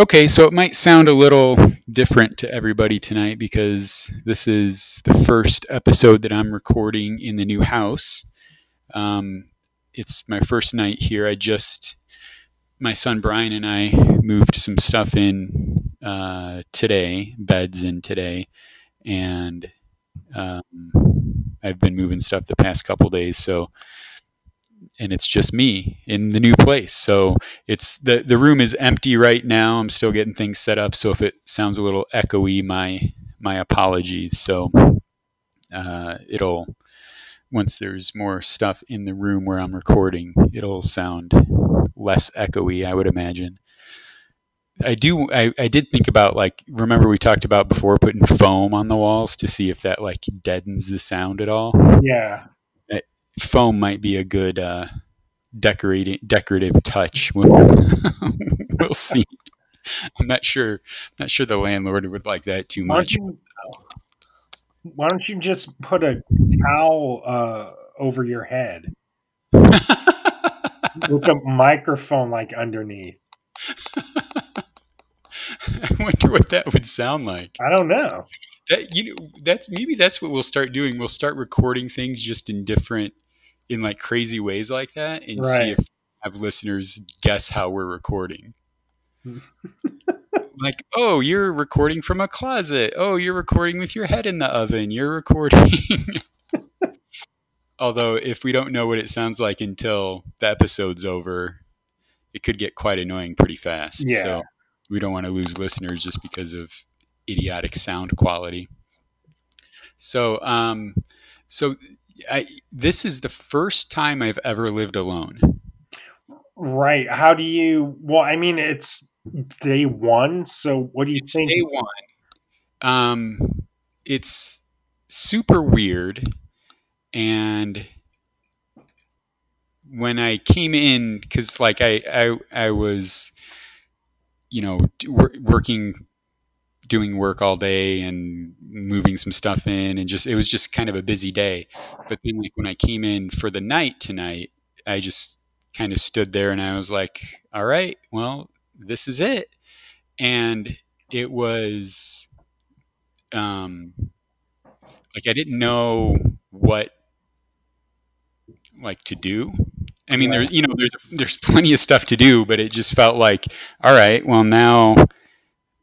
Okay, so it might sound a little different to everybody tonight because this is the first episode that I'm recording in the new house. Um, it's my first night here. I just, my son Brian and I moved some stuff in uh, today, beds in today, and um, I've been moving stuff the past couple days. So and it's just me in the new place. So it's the the room is empty right now. I'm still getting things set up. So if it sounds a little echoey, my my apologies. So uh, it'll once there's more stuff in the room where I'm recording, it'll sound less echoey, I would imagine. I do I, I did think about like remember we talked about before putting foam on the walls to see if that like deadens the sound at all. Yeah foam might be a good uh, decorating decorative touch. We'll, we'll see. I'm not sure. I'm not sure the landlord would like that too much. Why don't you, why don't you just put a towel uh, over your head with a microphone like underneath? I wonder what that would sound like. I don't know. That you know, that's maybe that's what we'll start doing. We'll start recording things just in different in like crazy ways like that and right. see if have listeners guess how we're recording. like, oh, you're recording from a closet. Oh, you're recording with your head in the oven. You're recording. Although, if we don't know what it sounds like until the episode's over, it could get quite annoying pretty fast. Yeah. So we don't want to lose listeners just because of idiotic sound quality. So, um, so I, this is the first time I've ever lived alone. Right. How do you? Well, I mean, it's day one. So what do you it's think? Day one. Um, it's super weird, and when I came in, because like I, I I was, you know, working doing work all day and moving some stuff in and just it was just kind of a busy day. But then like when i came in for the night tonight i just kind of stood there and i was like all right well this is it. And it was um like i didn't know what like to do. I mean there's you know there's there's plenty of stuff to do but it just felt like all right well now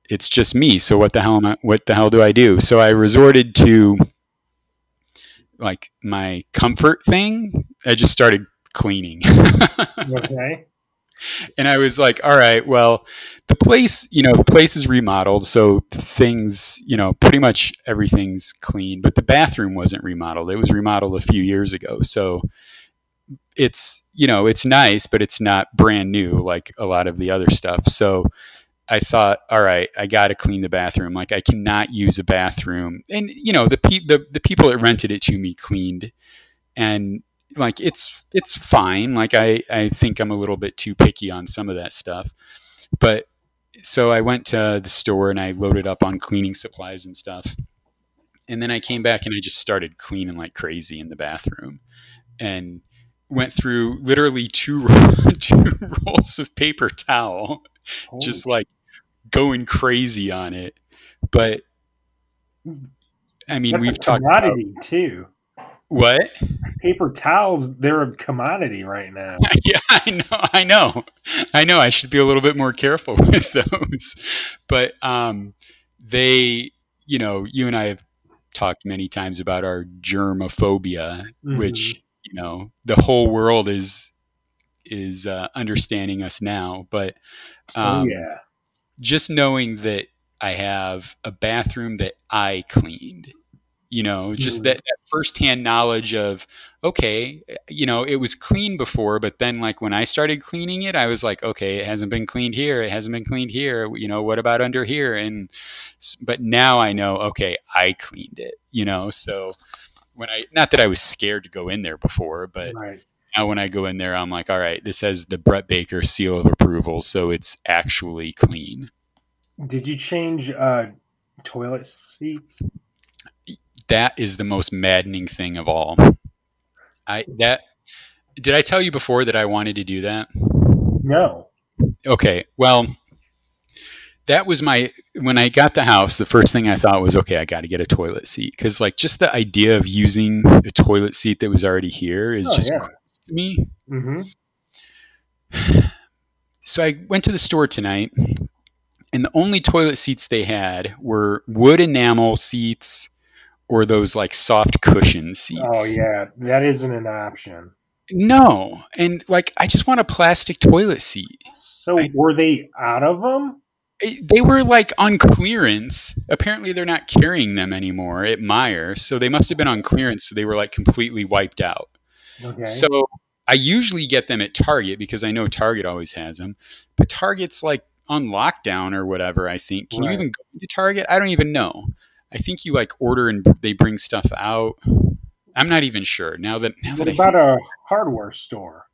it's just me. So what the hell am I, what the hell do I do? So I resorted to like my comfort thing. I just started cleaning. okay. And I was like, all right, well, the place, you know, the place is remodeled, so things, you know, pretty much everything's clean, but the bathroom wasn't remodeled. It was remodeled a few years ago. So it's, you know, it's nice, but it's not brand new like a lot of the other stuff. So I thought, all right, I got to clean the bathroom. Like I cannot use a bathroom. And you know, the pe- the the people that rented it to me cleaned, and like it's it's fine. Like I I think I'm a little bit too picky on some of that stuff, but so I went to the store and I loaded up on cleaning supplies and stuff, and then I came back and I just started cleaning like crazy in the bathroom, and went through literally two two rolls of paper towel, oh. just like going crazy on it. But I mean, That's we've talked commodity about, too. What? Paper towels, they're a commodity right now. yeah, I know, I know. I know I should be a little bit more careful with those. But um they, you know, you and I have talked many times about our germophobia, mm-hmm. which, you know, the whole world is is uh, understanding us now, but oh, um, oh yeah, just knowing that I have a bathroom that I cleaned, you know, just mm. that, that firsthand knowledge of, okay, you know, it was clean before, but then like when I started cleaning it, I was like, okay, it hasn't been cleaned here. It hasn't been cleaned here. You know, what about under here? And, but now I know, okay, I cleaned it, you know, so when I, not that I was scared to go in there before, but right. Now when I go in there, I'm like, all right, this has the Brett Baker seal of approval. So it's actually clean. Did you change uh, toilet seats? That is the most maddening thing of all. I that did I tell you before that I wanted to do that? No. Okay. Well, that was my when I got the house. The first thing I thought was, okay, I got to get a toilet seat because, like, just the idea of using a toilet seat that was already here is Oh, just yeah. To me. hmm So I went to the store tonight, and the only toilet seats they had were wood enamel seats or those like soft cushion seats. Oh yeah, that isn't an option. No, and like I just want a plastic toilet seat. So I- were they out of them? They were like on clearance. Apparently, they're not carrying them anymore at Meijer, so they must have been on clearance. So they were like completely wiped out. Okay. So I usually get them at Target because I know Target always has them, but Target's like on lockdown or whatever. I think. Can Right. you even go to Target? I don't even know. I think you like order and they bring stuff out. I'm not even sure now that now what that I about think, a hardware store?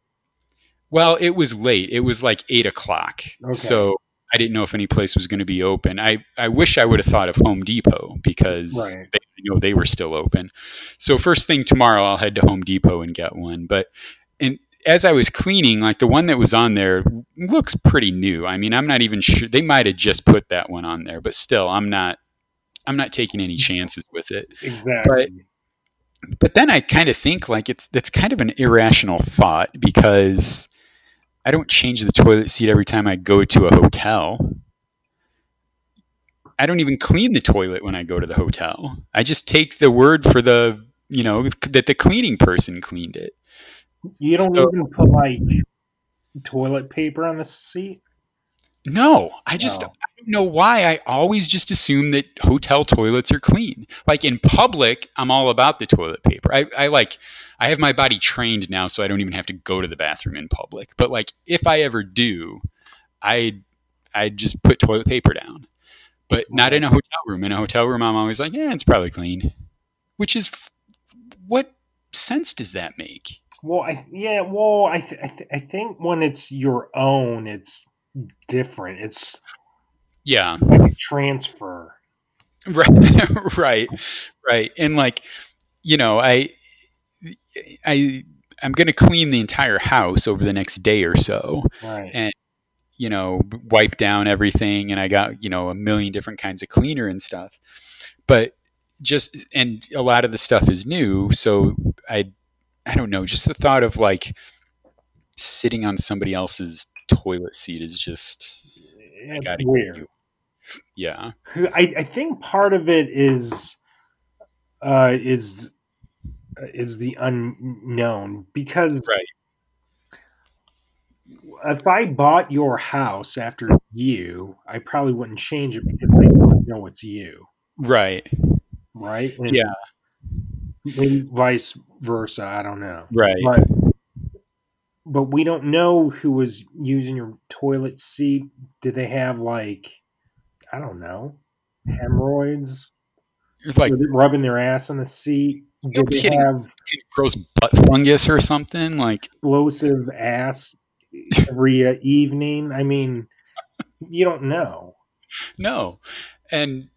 well, it was late. It was like eight o'clock, Okay. so I didn't know if any place was going to be open. I I wish I would have thought of Home Depot because Right. they I know they were still open. So first thing tomorrow, I'll head to Home Depot and get one. But and as I was cleaning, like the one that was on there looks pretty new. I mean, I'm not even sure they might have just put that one on there, but still, I'm not. I'm not taking any chances with it. Exactly. But, But then I kind of think like it's that's kind of an irrational thought because I don't change the toilet seat every time I go to a hotel. I don't even clean the toilet when I go to the hotel. I just take the word for the, you know, that the cleaning person cleaned it. you don't so- even put like toilet paper on the seat. No, I just No. I don't know why I always just assume that hotel toilets are clean. Like in public, I'm all about the toilet paper. I, I like I have my body trained now so I don't even have to go to the bathroom in public. But like if I ever do, I I just put toilet paper down. But not in a hotel room. In a hotel room I'm always like, yeah, it's probably clean. Which is f- what sense does that make? Well, I yeah. Well, I th- I, th- I think when it's your own, it's different. It's Yeah. like a transfer. right right right and like you know i i i'm going to clean the entire house over the next day or so Right. And- you know wipe down everything and i got you know a million different kinds of cleaner and stuff but just and a lot of the stuff is new so i i don't know just the thought of like sitting on somebody else's toilet seat is just i It's gotta get weird. yeah I, I think part of it is uh, is is the unknown because Right. if I bought your house after you, I probably wouldn't change it because I don't know it's you, right right? And Yeah. maybe vice versa. I don't know, right but but we don't know who was using your toilet seat. Did they have like I don't know hemorrhoids? It's like rubbing their ass on the seat? Did they kidding. have gross butt fungus or something like explosive ass every uh, evening? I mean, you don't know. no and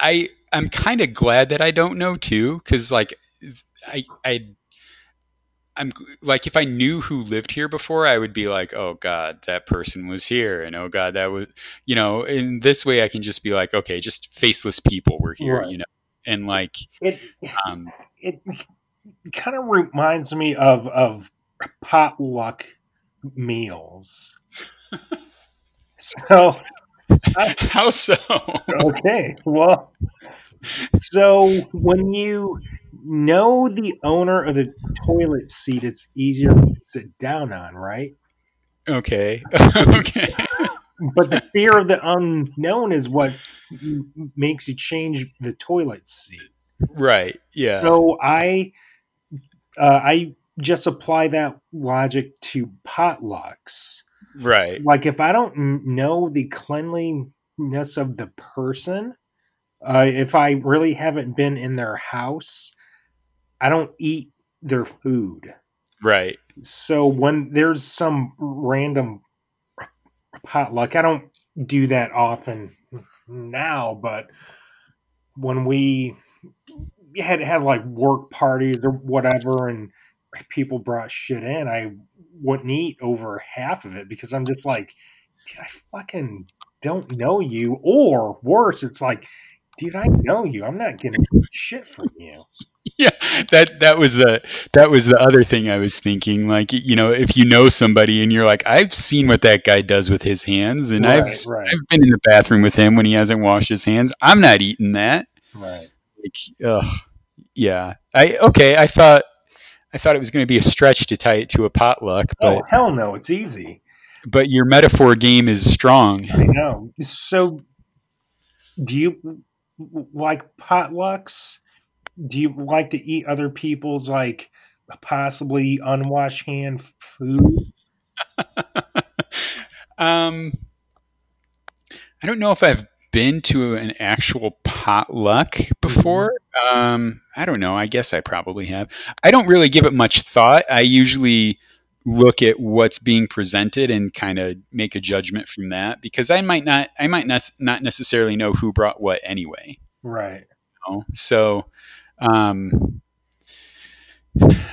i i'm kind of glad that i don't know too because like i i i'm like if i knew who lived here before i would be like oh god that person was here and oh god that was you know in this way i can just be like okay just faceless people were here Right. you know and like It um it kind of reminds me of of potluck meals. So how so okay, well, so when you know the owner of the toilet seat, it's easier to sit down on, right? okay okay But the fear of the unknown is what makes you change the toilet seat. right yeah So I, uh, I just apply that logic to potlucks. right Like if I don't n- know the cleanliness of the person, uh, if I really haven't been in their house, I don't eat their food. right So when there's some random potluck, I don't do that often now, but when we had had like work parties or whatever and people brought shit in, I wouldn't eat over half of it because I'm just like, did I fucking don't know you, or worse, it's like, dude, I know you. I'm not getting shit from you. Yeah, that that was the that was the other thing I was thinking. Like, you know, if you know somebody and you're like, I've seen what that guy does with his hands, and Right, I've right. I've been in the bathroom with him when he hasn't washed his hands. I'm not eating that. Right. Like, ugh, yeah. I okay. I thought I thought it was going to be a stretch to tie it to a potluck, oh, but oh hell no, it's easy. but your metaphor game is strong. I know. So, do you like potlucks? Do you like to eat other people's like possibly unwashed hand food? um, I don't know if I've been to an actual potluck before. Um, I don't know. I guess I probably have. I don't really give it much thought. I usually look at what's being presented and kind of make a judgment from that because I might not I might not not necessarily know who brought what anyway. Right. you know? So um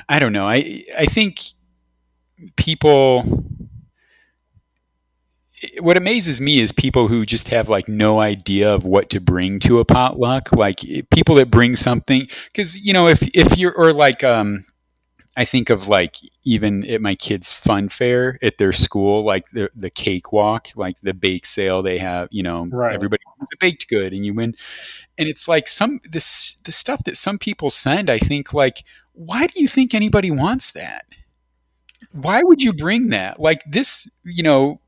I don't know. I I think people what amazes me is people who just have like no idea of what to bring to a potluck like people that bring something because you know if if you're or like um i think of like even at my kids fun fair at their school like the the cake walk like the bake sale they have you know Right. everybody wants a baked good and you win. And it's like some this the stuff that some people send i think like why do you think anybody wants that? Why would you bring that? Like this you know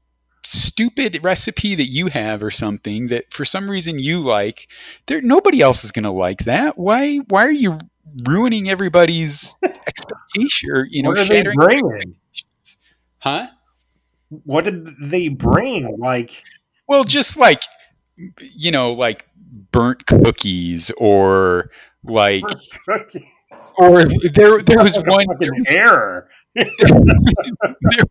stupid recipe that you have or something that for some reason you like there nobody else is going to like that. Why why are you ruining everybody's expectation or you know what are they shattering bringing? expectations huh What did they bring? Like, well just like you know like burnt cookies or like cookies. or there there was one there was, error. there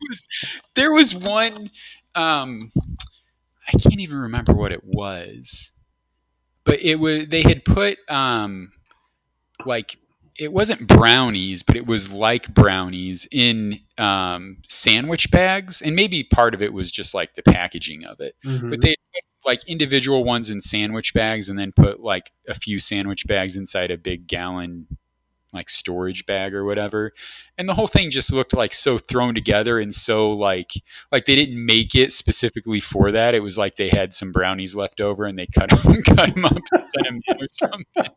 was there was one um I can't even remember what it was. But it was they had put um like it wasn't brownies, but it was like brownies in um sandwich bags and maybe part of it was just like the packaging of it. Mhm. But they put like individual ones in sandwich bags and then put like a few sandwich bags inside a big gallon like storage bag or whatever. And the whole thing just looked like so thrown together and so like like they didn't make it specifically for that. It was like they had some brownies left over and they cut them, cut them up and sent them in or something.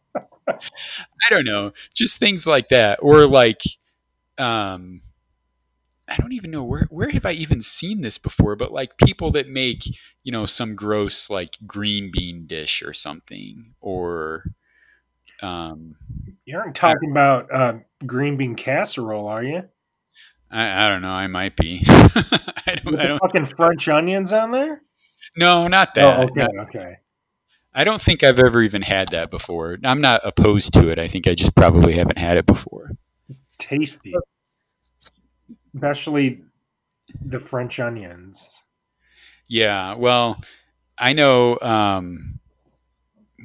I don't know. Just things like that. Or like um I don't even know. Where where have I even seen this before, but like people that make, you know, some gross like green bean dish or something or um You aren't talking about uh, green bean casserole, are you? I, I don't know, I might be. I don't I don't fucking French onions on there? no, not that. oh, okay, Not- okay. I don't think I've ever even had that before. I'm not opposed to it. I think I just probably haven't had it before. Tasty. Especially the French onions. Yeah, well, I know um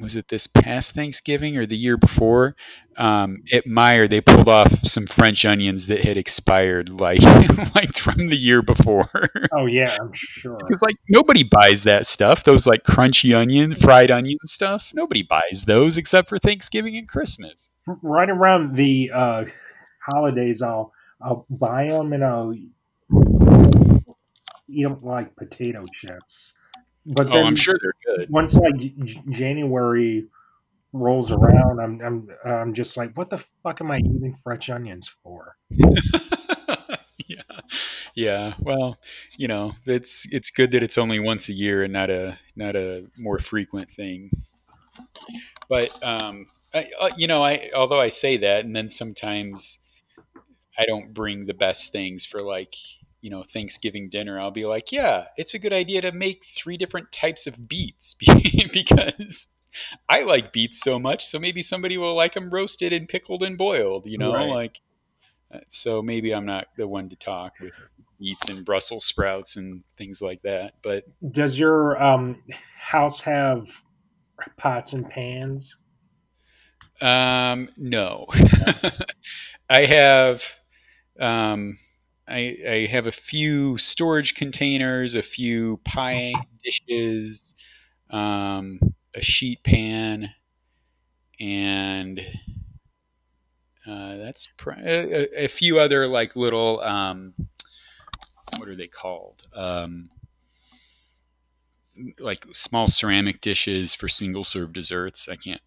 was it this past Thanksgiving or the year before? Um, at Meijer, they pulled off some French onions that had expired, like like from the year before. Oh, yeah, I'm sure. Because like nobody buys that stuff. Those like crunchy onion, fried onion stuff. Nobody buys those except for Thanksgiving and Christmas. Right around the uh, holidays, I'll I'll buy them and I'll eat them like potato chips. But Oh, then I'm sure they're good. once like J- January rolls around, I'm I'm I'm just like, what the fuck am I eating French onions for? yeah, yeah. Well, you know, it's it's good that it's only once a year and not a not a more frequent thing. But um, I, uh, you know, I although I say that, and then sometimes I don't bring the best things for like you know Thanksgiving dinner. I'll be like, yeah, it's a good idea to make three different types of beets because. I like beets so much, so maybe somebody will like them roasted and pickled and boiled. You know, Right. like uh, so maybe I'm not the one to talk with beets and Brussels sprouts and things like that. But Does your um, house have pots and pans? um, no, I have um, I, I have a few storage containers, a few pie dishes, um, a sheet pan, and uh, that's pr- a, a, few other like little um, what are they called? Um, like small ceramic dishes for single serve desserts. I can't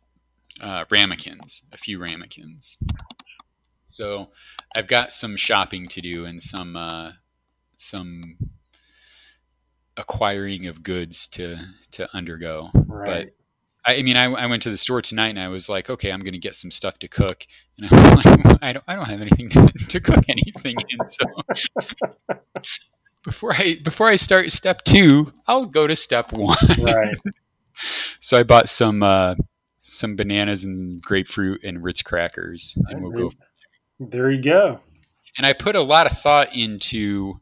uh, ramekins, a few ramekins. So I've got some shopping to do and some uh, some acquiring of goods to to undergo. Right. But I, I mean, I, I, went to the store tonight and I was like, okay, I'm going to get some stuff to cook, and I'm like, I don't I don't have anything to, to cook anything in, so. before I before I start step two, I'll go to step one. Right. so I bought some uh, some bananas and grapefruit and Ritz crackers, and we'll go. There you go. And I put a lot of thought into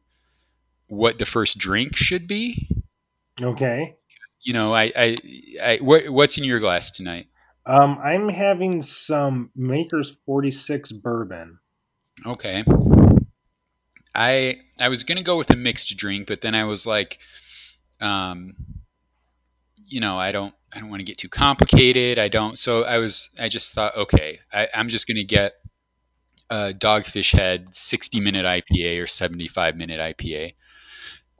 what the first drink should be. Okay. You know, I, I, I what, what's in your glass tonight? Um, I'm having some Maker's 46 bourbon. Okay. I I was gonna go with a mixed drink, but then I was like, um, you know, I don't I don't want to get too complicated. I don't. So I was I just thought, okay, I, I'm just gonna get a Dogfish Head 60 minute IPA or 75 minute IPA.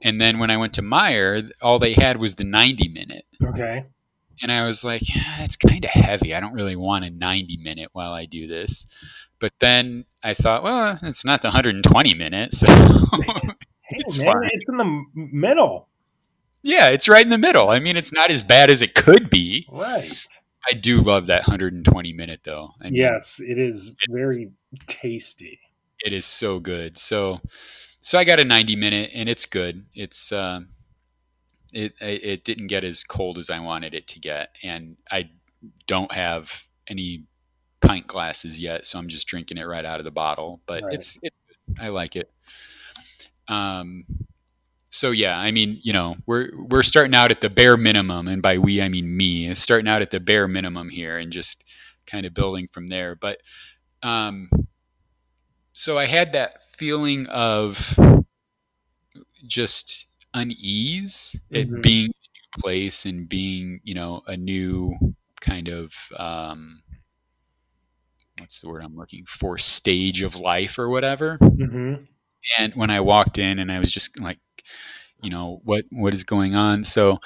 And then when I went to Meijer, all they had was the 90 minute. Okay. And I was like, yeah, it's kind of heavy. I don't really want a 90 minute while I do this. But then I thought, well, it's not the 120 minutes, so hey, it's man, fine. It's in the middle. Yeah, it's right in the middle. I mean, it's not as bad as it could be. Right. I do love that 120 minute though. I mean, yes, it is very tasty. It is so good. So, so I got a 90 minute, and it's good. It's um, it it didn't get as cold as I wanted it to get, and I don't have any pint glasses yet, so I'm just drinking it right out of the bottle. But right. it's it's good. I like it. Um, so yeah, I mean, you know, we're we're starting out at the bare minimum, and by we I mean me, starting out at the bare minimum here, and just kind of building from there. But um, so I had that feeling of just unease mm-hmm. at being in a new place and being, you know, a new kind of um, what's the word I'm looking for stage of life or whatever. Mm-hmm. And when I walked in, and I was just like, you know, what what is going on? So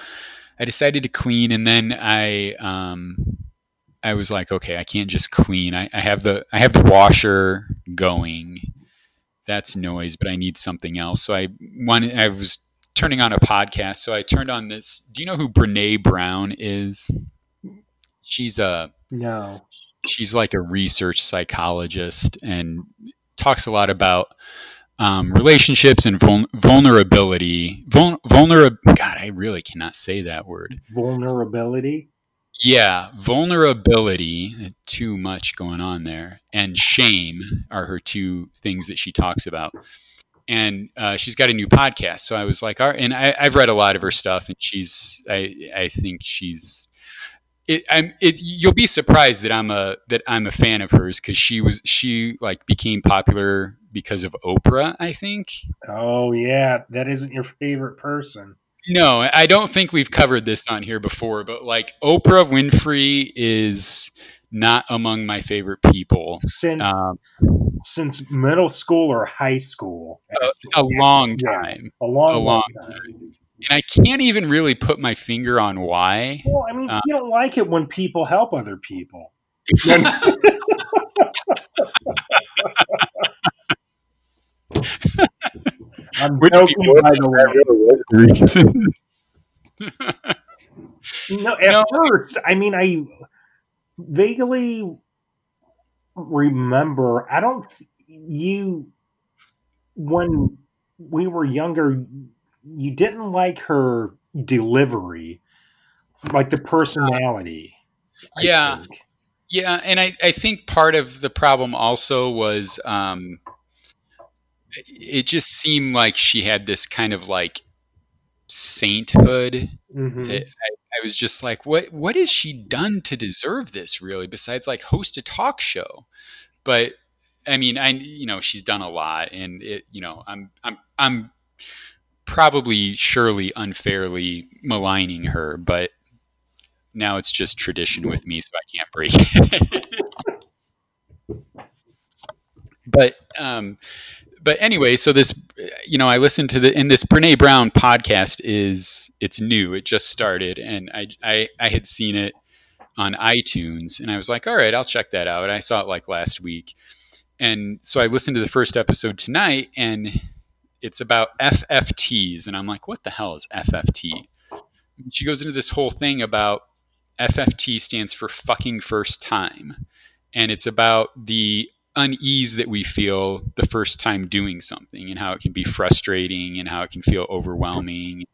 I decided to clean, and then I um, I was like, okay, I can't just clean. I, I have the I have the washer going. That's noise, but I need something else. So I wanted. I was turning on a podcast, so I turned on this. Do you know who Brene Brown is? She's a no she's like a research psychologist and talks a lot about um, relationships and vul- vulnerability. Vul- vulnerab- God, I really cannot say that word. Vulnerability. Yeah, vulnerability. Too much going on there, and shame are her two things that she talks about. And uh, she's got a new podcast, so I was like, all right. And I, I've read a lot of her stuff, and she's, I, I think she's it, I'm, it, you'll be surprised that I'm a that I'm a fan of hers because she was she like became popular because of Oprah. I think. Oh yeah, that isn't your favorite person. No, I don't think we've covered this on here before, but like Oprah Winfrey is not among my favorite people since um, since middle school or high school. A, a long time. Yeah, a long, a long, time. time and I can't even really put my finger on why. Well, I mean, uh, you don't like it when people help other people. I'm joking, by the way. no, at no. first, I mean, I vaguely remember. I don't. You when we were younger, you didn't like her delivery, like the personality. yeah. Yeah, and I, I think part of the problem also was um, it just seemed like she had this kind of like sainthood mm-hmm. that I, I, was just like, what what has she done to deserve this really? Besides like host a talk show, but I mean, I you know she's done a lot, and it you know I'm I'm I'm probably surely unfairly maligning her, but now it's just tradition with me, so I can't break it. but um, but anyway, so this, you know, I listened to the in this Brene Brown podcast is it's new, it just started, and I I, I had seen it on iTunes, and I was like, all right, I'll check that out. I saw it like last week, and so I listened to the first episode tonight, and it's about FFTs, and I'm like, what the hell is FFT? And she goes into this whole thing about FFT stands for fucking first time, and it's about the unease that we feel the first time doing something and how it can be frustrating and how it can feel overwhelming.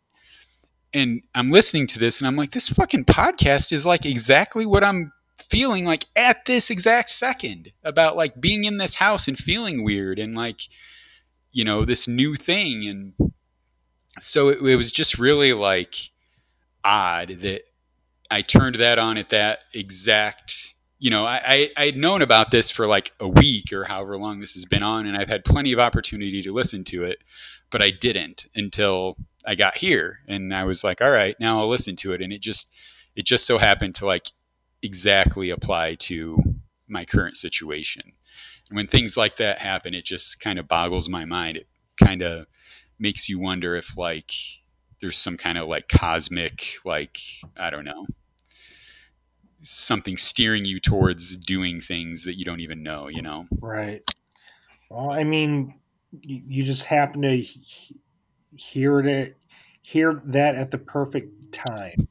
And I'm listening to this and I'm like, this fucking podcast is like exactly what I'm feeling like at this exact second about like being in this house and feeling weird and like, you know, this new thing. And so it, it was just really like odd that I turned that on at that exact you know, I, I had known about this for like a week or however long this has been on, and I've had plenty of opportunity to listen to it, but I didn't until I got here, and I was like, all right, now I'll listen to it, and it just it just so happened to like exactly apply to my current situation. And when things like that happen, it just kind of boggles my mind. It kind of makes you wonder if like there's some kind of like cosmic like I don't know something steering you towards doing things that you don't even know, you know? Right. Well, I mean, you just happen to hear it, hear that at the perfect time.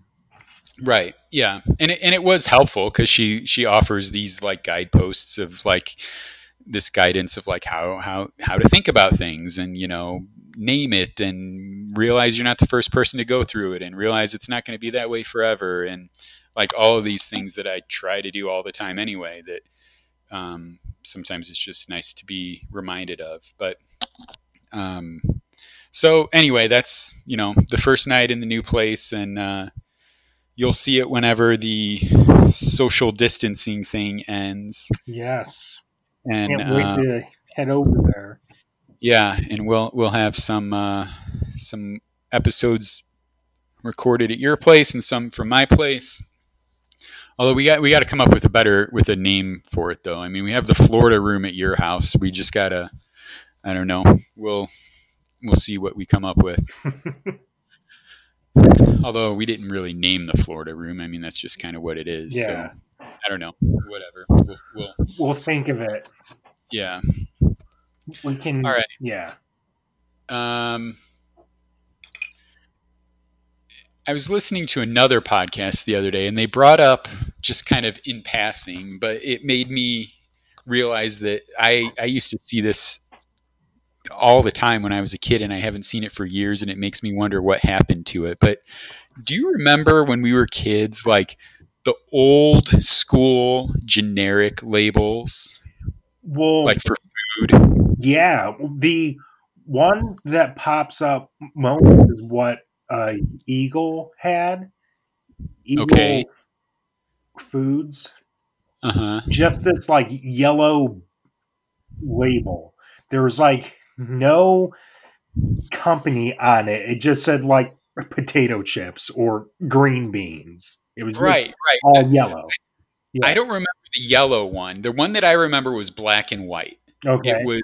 Right. Yeah. And it, and it was helpful because she she offers these like guideposts of like this guidance of like how how how to think about things and you know name it and realize you're not the first person to go through it and realize it's not going to be that way forever and like all of these things that I try to do all the time anyway that um, sometimes it's just nice to be reminded of. But um, so anyway, that's you know the first night in the new place, and uh, you'll see it whenever the social distancing thing ends. Yes, and can't wait uh, to head over there. Yeah, and we'll we'll have some uh, some episodes recorded at your place and some from my place. Although we got we got to come up with a better with a name for it though. I mean, we have the Florida room at your house. We just gotta I don't know. We'll we'll see what we come up with. Although we didn't really name the Florida room. I mean, that's just kind of what it is. Yeah. So I don't know. Whatever. We'll, we'll we'll think of it. Yeah. We can. All right. Yeah. Um. I was listening to another podcast the other day and they brought up just kind of in passing, but it made me realize that I, I used to see this all the time when I was a kid and I haven't seen it for years and it makes me wonder what happened to it. But do you remember when we were kids, like the old school generic labels? Well, like for food? Yeah. The one that pops up most is what uh, Eagle had. Eagle okay. Foods. Uh-huh. Just this like yellow label. There was like no company on it. It just said like potato chips or green beans. It was right, right. all yellow. Yeah. I don't remember the yellow one. The one that I remember was black and white. Okay. It was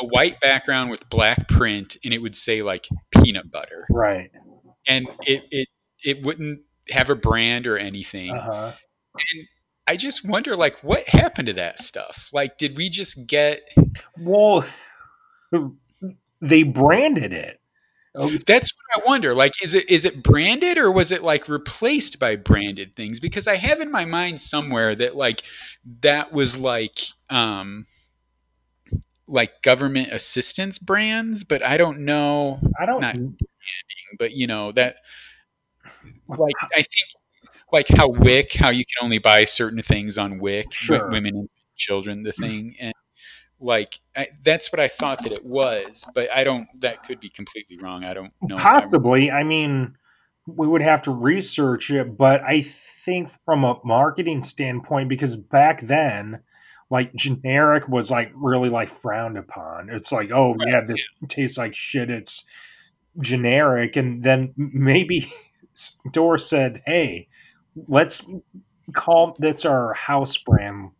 a white background with black print, and it would say like peanut butter. Right and it it it wouldn't have a brand or anything. Uh-huh. And I just wonder, like, what happened to that stuff? Like, did we just get? Well, they branded it. That's what I wonder. Like, is it is it branded or was it like replaced by branded things? Because I have in my mind somewhere that like that was like um like government assistance brands, but I don't know. I don't. Not, but you know that like I think like how WIC, how you can only buy certain things on WIC, sure. women and children, the mm-hmm. thing, and like I, that's what I thought that it was, but I don't. That could be completely wrong. I don't know. Possibly. I mean, we would have to research it, but I think from a marketing standpoint, because back then, like generic was like really like frowned upon. It's like, oh right, yeah, this yeah. tastes like shit. It's generic, and then maybe Store said, hey, let's call that's our house brand.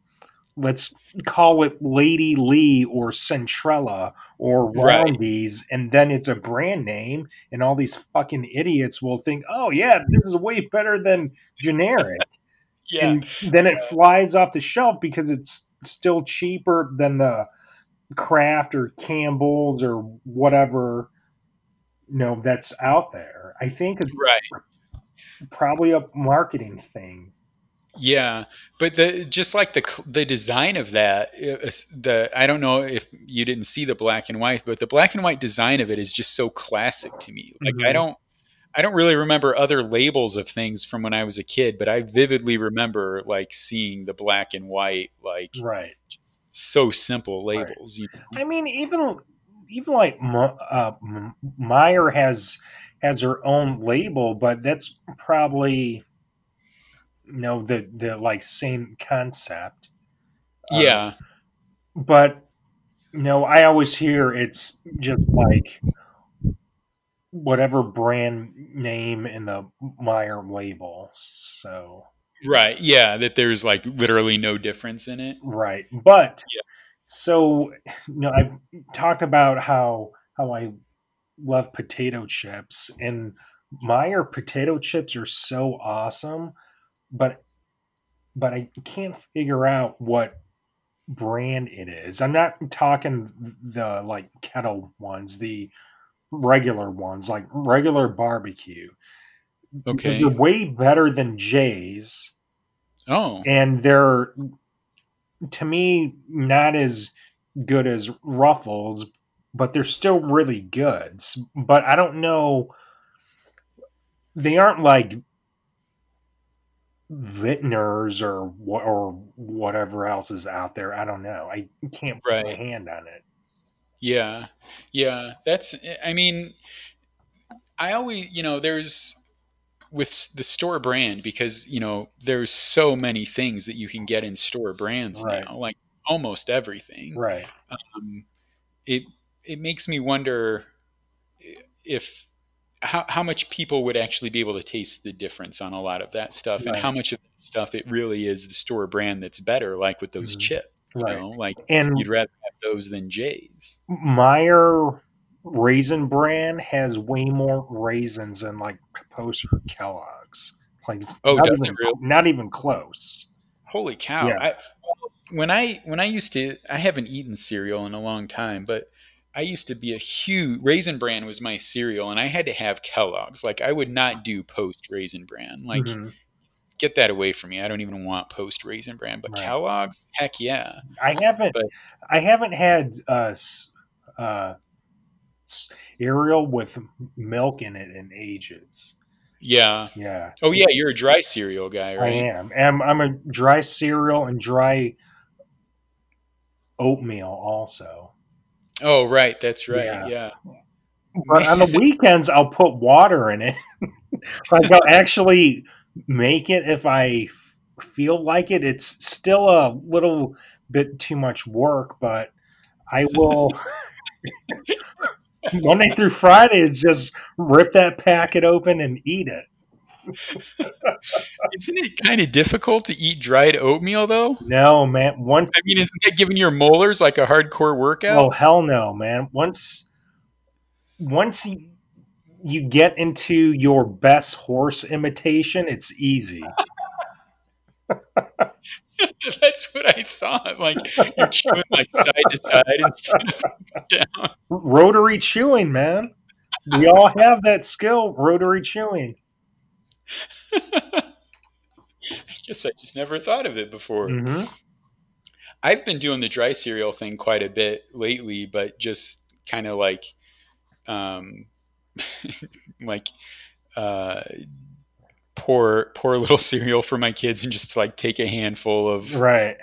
Let's call it Lady Lee or Centrella or Roundy's, right. and then it's a brand name, and all these fucking idiots will think, oh yeah, this is way better than generic. yeah. And then it flies off the shelf because it's still cheaper than the Kraft or Campbell's or whatever you know that's out there. I think it's right. probably a marketing thing. Yeah, but the just like the the design of that, the I don't know if you didn't see the black and white, but the black and white design of it is just so classic to me. Like mm-hmm. I don't I don't really remember other labels of things from when I was a kid, but I vividly remember like seeing the black and white, like right, so simple labels. Right. You know? I mean, even even like uh, Meijer has has her own label, but that's probably you know the the like same concept. Yeah, uh, but you know, I always hear it's just like whatever brand name in the Meijer label. So right, yeah, that there's like literally no difference in it. Right, but yeah. So you know, I've talked about how how I love potato chips, and Meijer potato chips are so awesome, but but I can't figure out what brand it is. I'm not talking the like kettle ones, the regular ones, like regular barbecue. Okay. They're way better than Jay's. Oh. And they're to me not as good as Ruffles, but they're still really good. But I don't know they aren't like Vitner's or or whatever else is out there. I don't know. I can't put right. my hand on it. Yeah. Yeah. That's, I mean, I always, you know, there's, with the store brand because you know there's so many things that you can get in store brands right. now like almost everything right um, it it makes me wonder if how, how much people would actually be able to taste the difference on a lot of that stuff right. and how much of that stuff it really is the store brand that's better like with those mm-hmm. chips you right. know like and you'd rather have those than jay's Meijer raisin bran has way more raisins than like post or kellogg's like oh not even, really? not even close holy cow yeah. I, when i when i used to i haven't eaten cereal in a long time but I used to be a huge Raisin Bran was my cereal, and I had to have Kellogg's. Like I would not do post Raisin Bran. Like mm-hmm get that away from me. I don't even want post raisin bran, but right. Kellogg's, heck yeah. I haven't. But, I haven't had uh, uh, cereal with milk in it in ages. Yeah. Yeah. Oh yeah, you're a dry cereal guy, right? I am. I'm, I'm a dry cereal and dry oatmeal also. Oh right, that's right. Yeah. yeah. But on the weekends, I'll put water in it. like I'll actually make it if I feel like it. It's still a little bit too much work, but I will. Monday through Friday is just rip that packet open and eat it. isn't it kind of difficult to eat dried oatmeal though? No, man. Once I mean, isn't that giving your molars like a hardcore workout? Oh hell no, man. Once once you, you get into your best horse imitation, it's easy. That's what I thought. Like you're chewing like side to side instead of down. Rotary chewing, man. We all have that skill, rotary chewing. I guess I just never thought of it before. Mm-hmm. I've been doing the dry cereal thing quite a bit lately, but just kind of like um, like uh, pour pour a little cereal for my kids and just like take a handful of right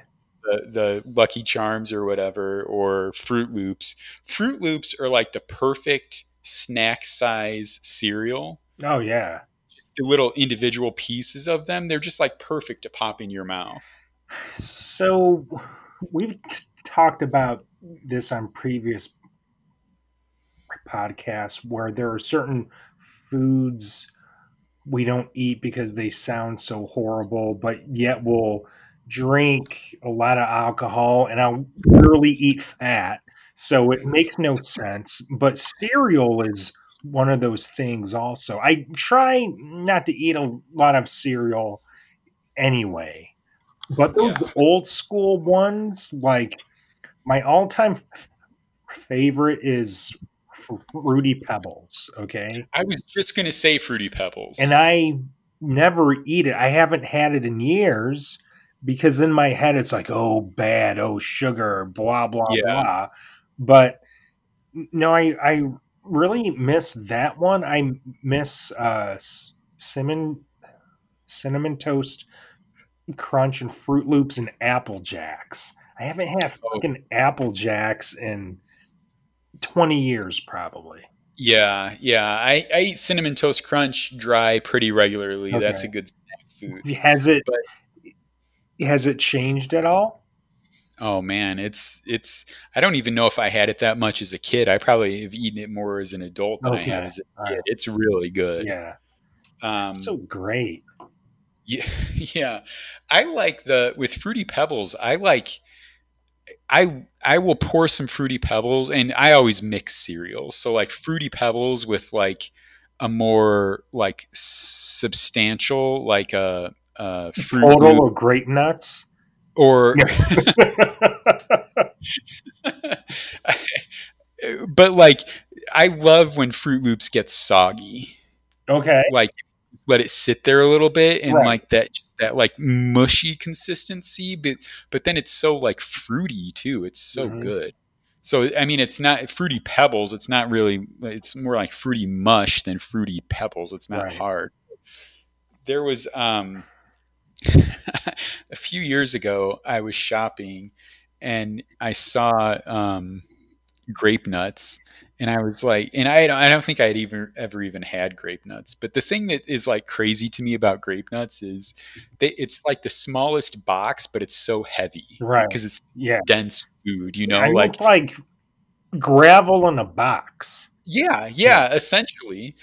the, the Lucky Charms or whatever or Froot Loops. Froot Loops are like the perfect snack size cereal. Oh yeah. Just the little individual pieces of them, they're just like perfect to pop in your mouth. So we've t- talked about this on previous podcasts where there are certain foods we don't eat because they sound so horrible, but yet we'll drink a lot of alcohol and I'll rarely eat fat. So it makes no sense. But cereal is one of those things also. I try not to eat a lot of cereal anyway. But those Yeah. old school ones, like my all time favorite is Fruity Pebbles. Okay. I was just gonna say Fruity Pebbles. And I never eat it. I haven't had it in years because in my head it's like, oh, bad, oh, sugar, blah, blah, Yeah. blah. But no, I, I really miss that one. I miss uh, cinnamon, cinnamon toast crunch and Froot Loops and Apple Jacks. I haven't had Oh. fucking Apple Jacks in 20 years, probably. yeah, yeah. I, I eat cinnamon toast crunch dry pretty regularly. That's a good snack food. Has it But- has it changed at all? Oh man, it's it's. I don't even know if I had it that much as a kid. I probably have eaten it more as an adult than I have as a kid. right. It's really good. Yeah, Um, so great. Yeah, yeah. I like the with fruity pebbles. I like I I will pour some fruity pebbles and I always mix cereals. So like fruity pebbles with like a more like substantial like a, a fruit Total Loop of grape nuts. or but like I love when Froot Loops get soggy. okay. like let it sit there a little bit and Right. like that just that like mushy consistency but but then it's so like fruity too it's so Mhm. good so i mean it's not fruity pebbles it's not really it's more like fruity mush than fruity pebbles it's not Right. hard there was um a few years ago i was shopping and i saw um grape nuts and I was like, and I, I don't think I had even ever even had grape nuts. But the thing that is like crazy to me about grape nuts is they, it's like the smallest box, but it's so heavy, Right. Because it's Yeah. dense food, you know, like like gravel in a box. yeah, yeah, essentially.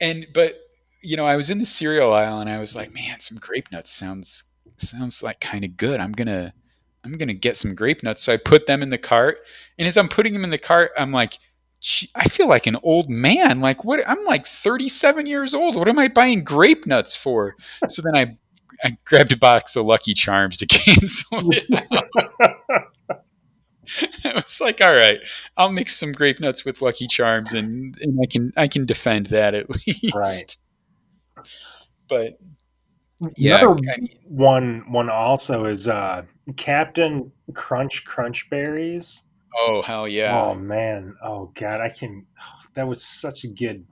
And but you know, I was in the cereal aisle and I was like, man, some grape nuts sounds sounds like kind of good. I'm gonna I'm gonna get some grape nuts. So I put them in the cart, and as I'm putting them in the cart, I'm like, "Gee, I feel like an old man. Like what? I'm like 37 years old. What am I buying grape nuts for? So then I I grabbed a box of Lucky Charms to cancel it. I was like, all right, I'll mix some grape nuts with Lucky Charms, and, and I can I can defend that at least. Right. But yeah, Another I mean, one one also is uh Cap'n Crunch Crunch Berries. Oh hell yeah, Oh man. Oh god, I can that was such a good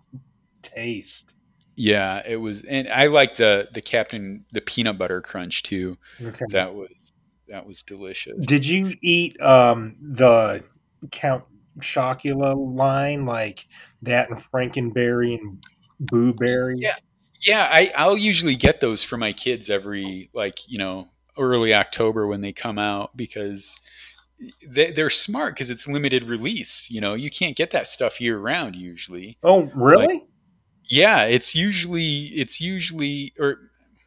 taste. yeah. It was, and I like the the Captain the peanut butter crunch too. Okay. That was that was delicious. Did you eat um the Count Chocula line like that and Franken Berry and Boo Berry? Yeah. Yeah, I I'll usually get those for my kids every like you know early October when they come out because they, they're smart because it's limited release. You know, you can't get that stuff year round usually. Oh, really? Yeah, it's usually it's usually or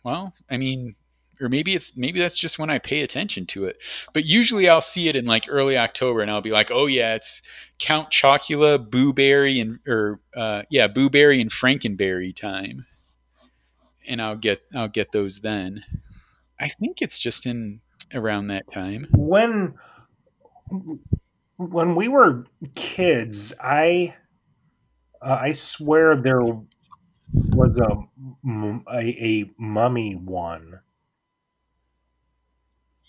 well, I mean, or maybe it's maybe that's just when I pay attention to it. But usually I'll see it in like early October and I'll be like, "Oh yeah, it's Count Chocula, Boo Berry and or uh yeah, Boo Berry and Franken Berry time." And I'll get I'll get those then. I think it's just in around that time. when when we were kids, I uh, I swear there was a a mummy one.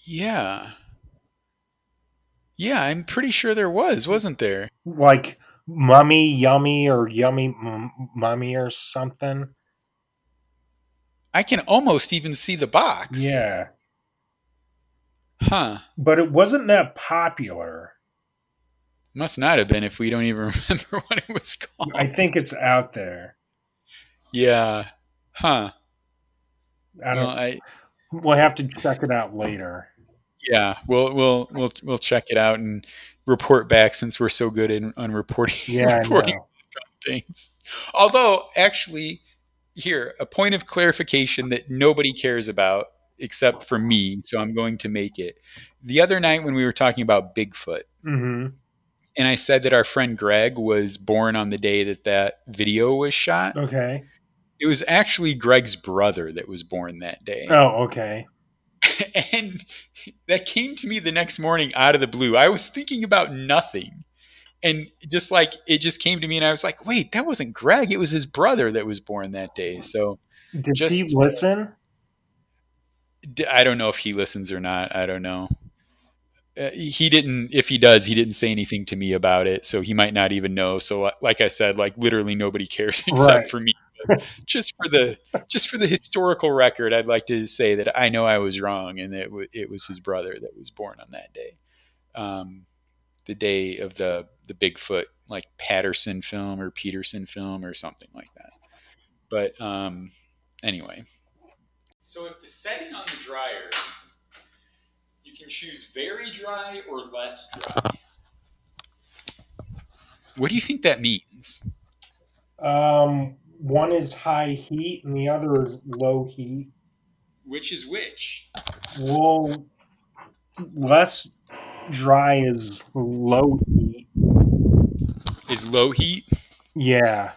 Yeah. Yeah, I'm pretty sure there was, wasn't there? like mummy yummy or yummy m- mummy or something. I can almost even see the box. Yeah, Huh. but it wasn't that popular. Must not have been if we don't even remember what it was called. I think it's out there. Yeah. Huh. I don't. Well, I we'll have to check it out later. Yeah, we'll we'll we'll we'll check it out and report back since we're so good in on reporting Yeah, reporting things. Although, actually, here a point of clarification that nobody cares about except for me, so I'm going to make it. The other night when we were talking about Bigfoot, hmm and I said that our friend Greg was born on the day that that video was shot. Okay. It was actually Greg's brother that was born that day. Oh, okay. and that came to me the next morning out of the blue. I was thinking about nothing. And just like it just came to me, and I was like, wait, that wasn't Greg. It was his brother that was born that day. So Did Just- he listen? I don't know if he listens or not. I don't know. Uh, he didn't. If he does, he didn't say anything to me about it, so he might not even know. So, like I said, like literally nobody cares except Right. for me. Just for the just for the historical record, I'd like to say that I know I was wrong, and that it, w- it was his brother that was born on that day, um, the day of the the Bigfoot like Patterson film or Peterson film or something like that. But um, anyway, so if the setting on the dryer, you can choose very dry or less dry. What do you think that means? Um, one is high heat and the other is low heat. Which is which? Well, less dry is low heat. Is low heat? Yeah.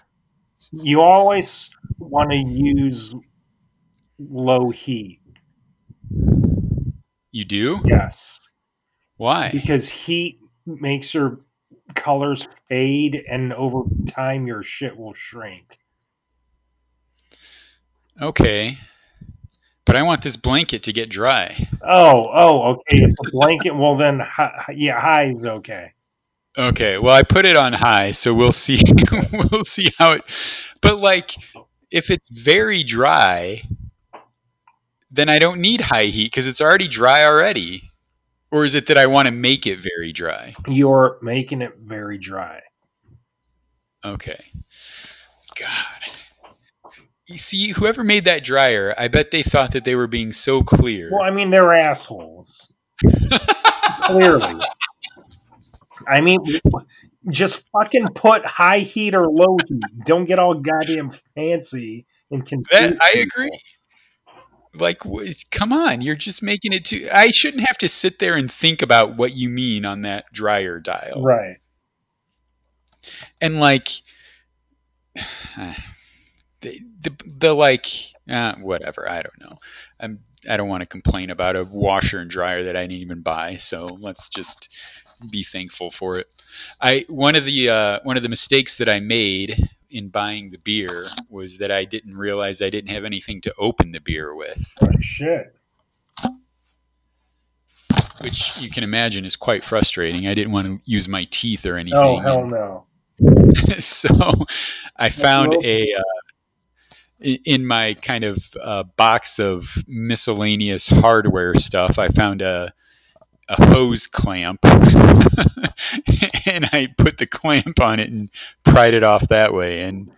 You always want to use low heat. You do? Yes. Why? Because heat makes your colors fade and over time your shit will shrink. Okay. But I want this blanket to get dry. Oh, oh, okay. If a blanket, well then, hi, yeah, high is okay. Okay. Well, I put it on high, so we'll see. we'll see how it. But like, if it's very dry, then I don't need high heat because it's already dry already. Or is it that I want to make it very dry? You're making it very dry. Okay. God. You see, whoever made that dryer, I bet they thought that they were being so clear. Well, I mean, they're assholes. Clearly. I mean, just fucking put high heat or low heat. Don't get all goddamn fancy and confused. That, I agree. Like, come on, you're just making it too. I shouldn't have to sit there and think about what you mean on that dryer dial. Right. And like, the the, the like, uh, whatever. I don't know. I'm. I don't want to complain about a washer and dryer that I didn't even buy. So let's just be thankful for it. I one of the uh, one of the mistakes that I made in buying the beer was that I didn't realize I didn't have anything to open the beer with. Oh, shit. which you can imagine is quite frustrating. I didn't want to use my teeth or anything. Oh, hell no. so I found a uh, in my kind of uh, box of miscellaneous hardware stuff. I found a a hose clamp, and I put the clamp on it and pried it off that way, and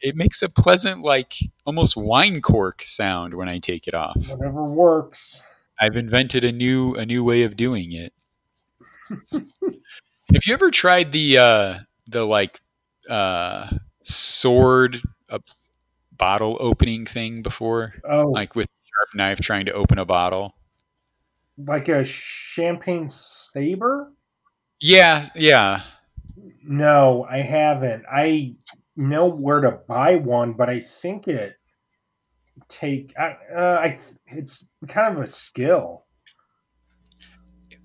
it makes a pleasant, like almost wine cork sound when I take it off. Whatever works. I've invented a new a new way of doing it. Have you ever tried the uh, the like uh, sword uh, bottle opening thing before? Oh, Like with a sharp knife trying to open a bottle? Like a champagne saber? Yeah, yeah. No, I haven't. I know where to buy one, but I think it take I, uh, I it's kind of a skill.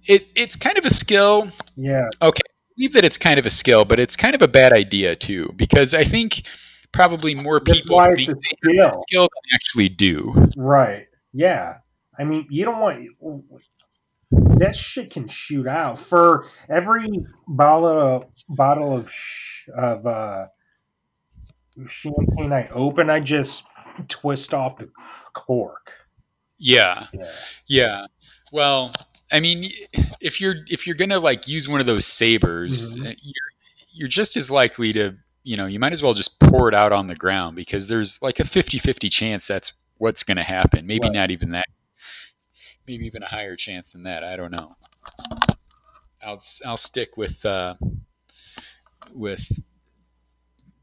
It it's kind of a skill. Yeah, Okay. I believe that it's kind of a skill, but it's kind of a bad idea too because I think probably more people think a they have a skill. skill than actually do. right. Yeah. I mean, you don't want that shit can shoot out for every bottle bottle of sh- of uh, champagne I open. I just twist off the cork. Yeah. Yeah. Yeah. Well, I mean, if you're if you're gonna like use one of those sabers, Mhm. uh, you're you're just as likely to you know you might as well just pour it out on the ground because there's like a 50-50 chance that's what's gonna happen. Maybe Right. not even that. Maybe even a higher chance than that. I don't know. I'll I'll stick with uh, with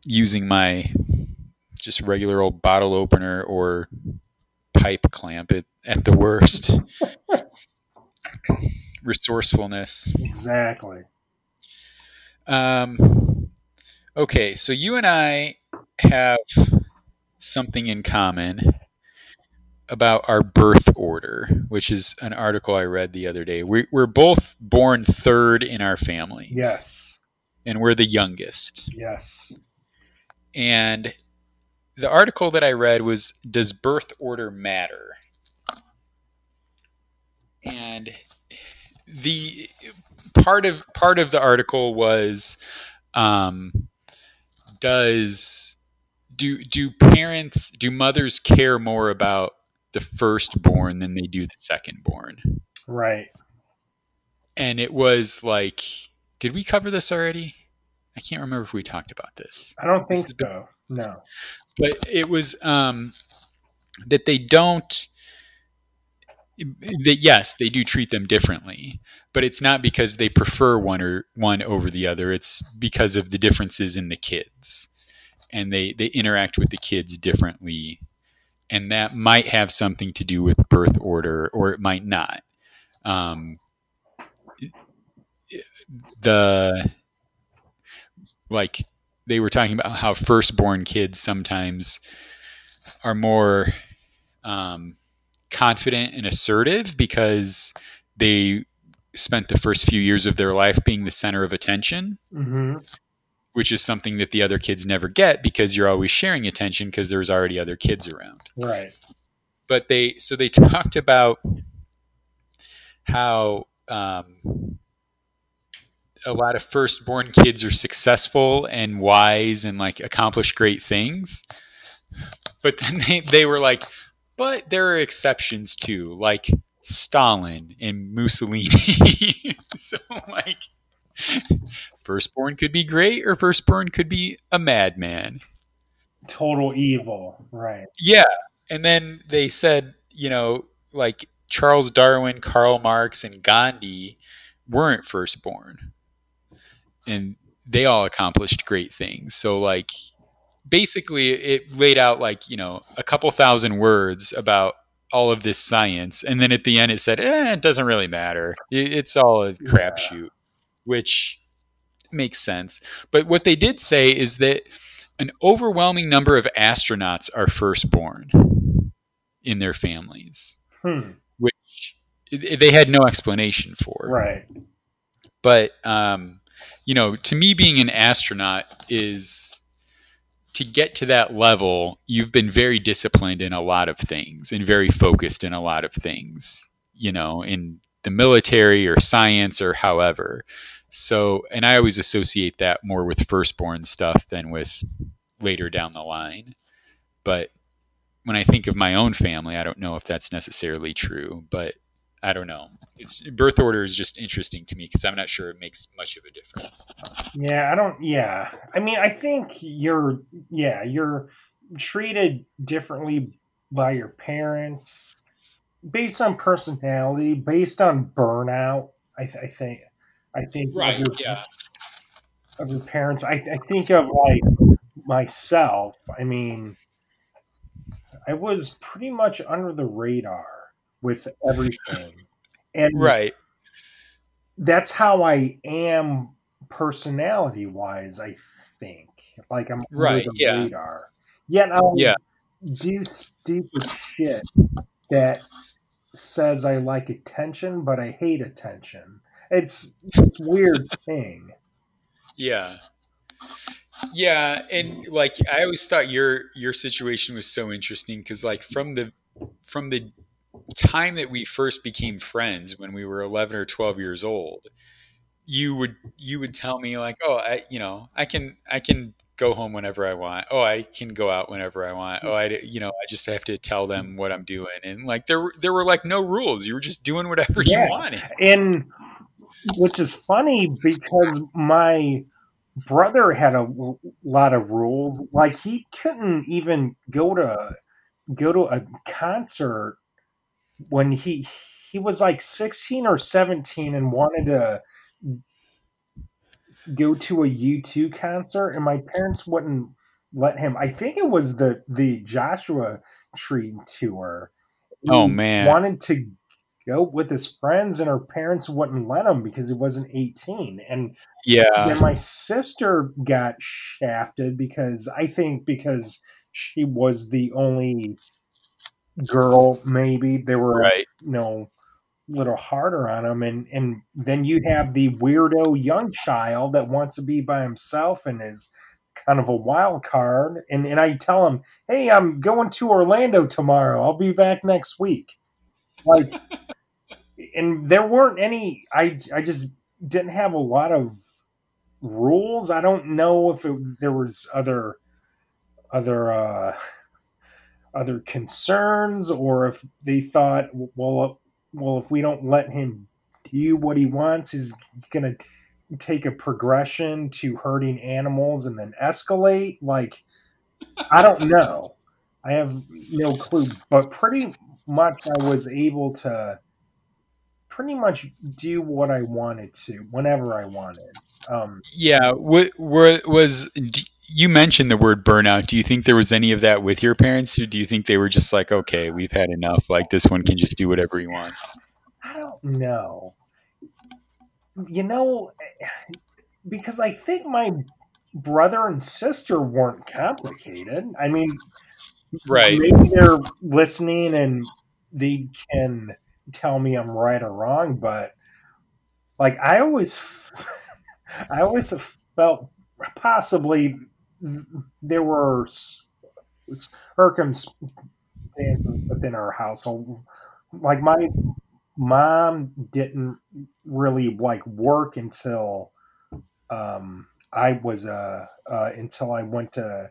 using my just regular old bottle opener or pipe clamp it at the worst. Resourcefulness. Exactly. Um, okay, so you and I have something in common about our birth order, which is an article I read the other day. We, we're both born third in our families. Yes. And we're the youngest. Yes. And the article that I read was Does birth order matter? And the part of part of the article was um, does do do parents do mothers care more about the firstborn than they do the secondborn? Right. And it was like, did we cover this already? I can't remember if we talked about this. I don't think so. No. But it was um, that they don't. That yes, they do treat them differently, but it's not because they prefer one or one over the other. It's because of the differences in the kids, and they they interact with the kids differently, and that might have something to do with birth order, or it might not. Um, the like they were talking about how firstborn kids sometimes are more um, confident and assertive because they spent the first few years of their life being the center of attention, mm-hmm. Which is something that the other kids never get because you're always sharing attention because there's already other kids around. Right. But they, so they talked about how um, a lot of firstborn kids are successful and wise and like accomplish great things. But then they, they were like, but there are exceptions too, like Stalin and Mussolini. so like firstborn could be great or firstborn could be a madman. Total evil, right. Yeah. And then they said, you know, like Charles Darwin, Karl Marx, and Gandhi weren't firstborn and they all accomplished great things. So like basically it laid out like, you know, a couple thousand words about all of this science and then at the end it said, "Eh, it doesn't really matter. It's all a crapshoot." Which makes sense. But what they did say is that an overwhelming number of astronauts are firstborn in their families. Hmm. Which they had no explanation for. Right. But um you know, to me, being an astronaut is to get to that level, you've been very disciplined in a lot of things and very focused in a lot of things, you know, in the military or science or however. So, and I always associate that more with firstborn stuff than with later down the line. But when I think of my own family, I don't know if that's necessarily true, but I don't know. It's birth order is just interesting to me because I'm not sure it makes much of a difference. Yeah, I don't. Yeah, I mean, I think you're. Yeah, you're treated differently by your parents based on personality, based on burnout. I, th- I think. I think. Right. Of your, yeah. Of your parents, I, I think of like myself. I mean, I was pretty much under the radar with everything. And right. That's how I am personality wise, I think. Like I'm right, the yeah. radar. Yet I'll yeah. do stupid shit that says I like attention, but I hate attention. It's weird thing. Yeah. Yeah, and like I always thought your your situation was so interesting because like from the from the time that we first became friends when we were 11 or 12 years old you would you would tell me like oh i you know i can i can go home whenever i want oh i can go out whenever i want oh i you know i just have to tell them what i'm doing and like there there were like no rules you were just doing whatever yeah. you wanted and which is funny because my brother had a lot of rules like he couldn't even go to go to a concert when he he was like 16 or 17 and wanted to go to a U2 concert, and my parents wouldn't let him. I think it was the the Joshua Tree tour. Oh man, wanted to go with his friends, and her parents wouldn't let him because he wasn't 18. And yeah, then my sister got shafted because I think because she was the only girl. Maybe there were right. you know little harder on him and and then you have the weirdo young child that wants to be by himself and is kind of a wild card and and I tell him, "Hey, I'm going to Orlando tomorrow. I'll be back next week." Like and there weren't any I I just didn't have a lot of rules. I don't know if it, there was other other uh other concerns or if they thought well well, if we don't let him do what he wants, he's to take a progression to hurting animals and then escalate. Like, I don't know. I have no clue. But pretty much, I was able to pretty much do what I wanted to whenever I wanted. Um, yeah. What, what was you mentioned the word burnout? Do you think there was any of that with your parents, or do you think they were just like, okay, we've had enough? Like this one can just do whatever he wants. I don't know. You know, because I think my brother and sister weren't complicated. I mean, right? Maybe they're listening and they can tell me I'm right or wrong, but like I always, I always felt possibly there were circumstances within our household. Like my mom didn't really like work until um, I was uh, uh, until I went to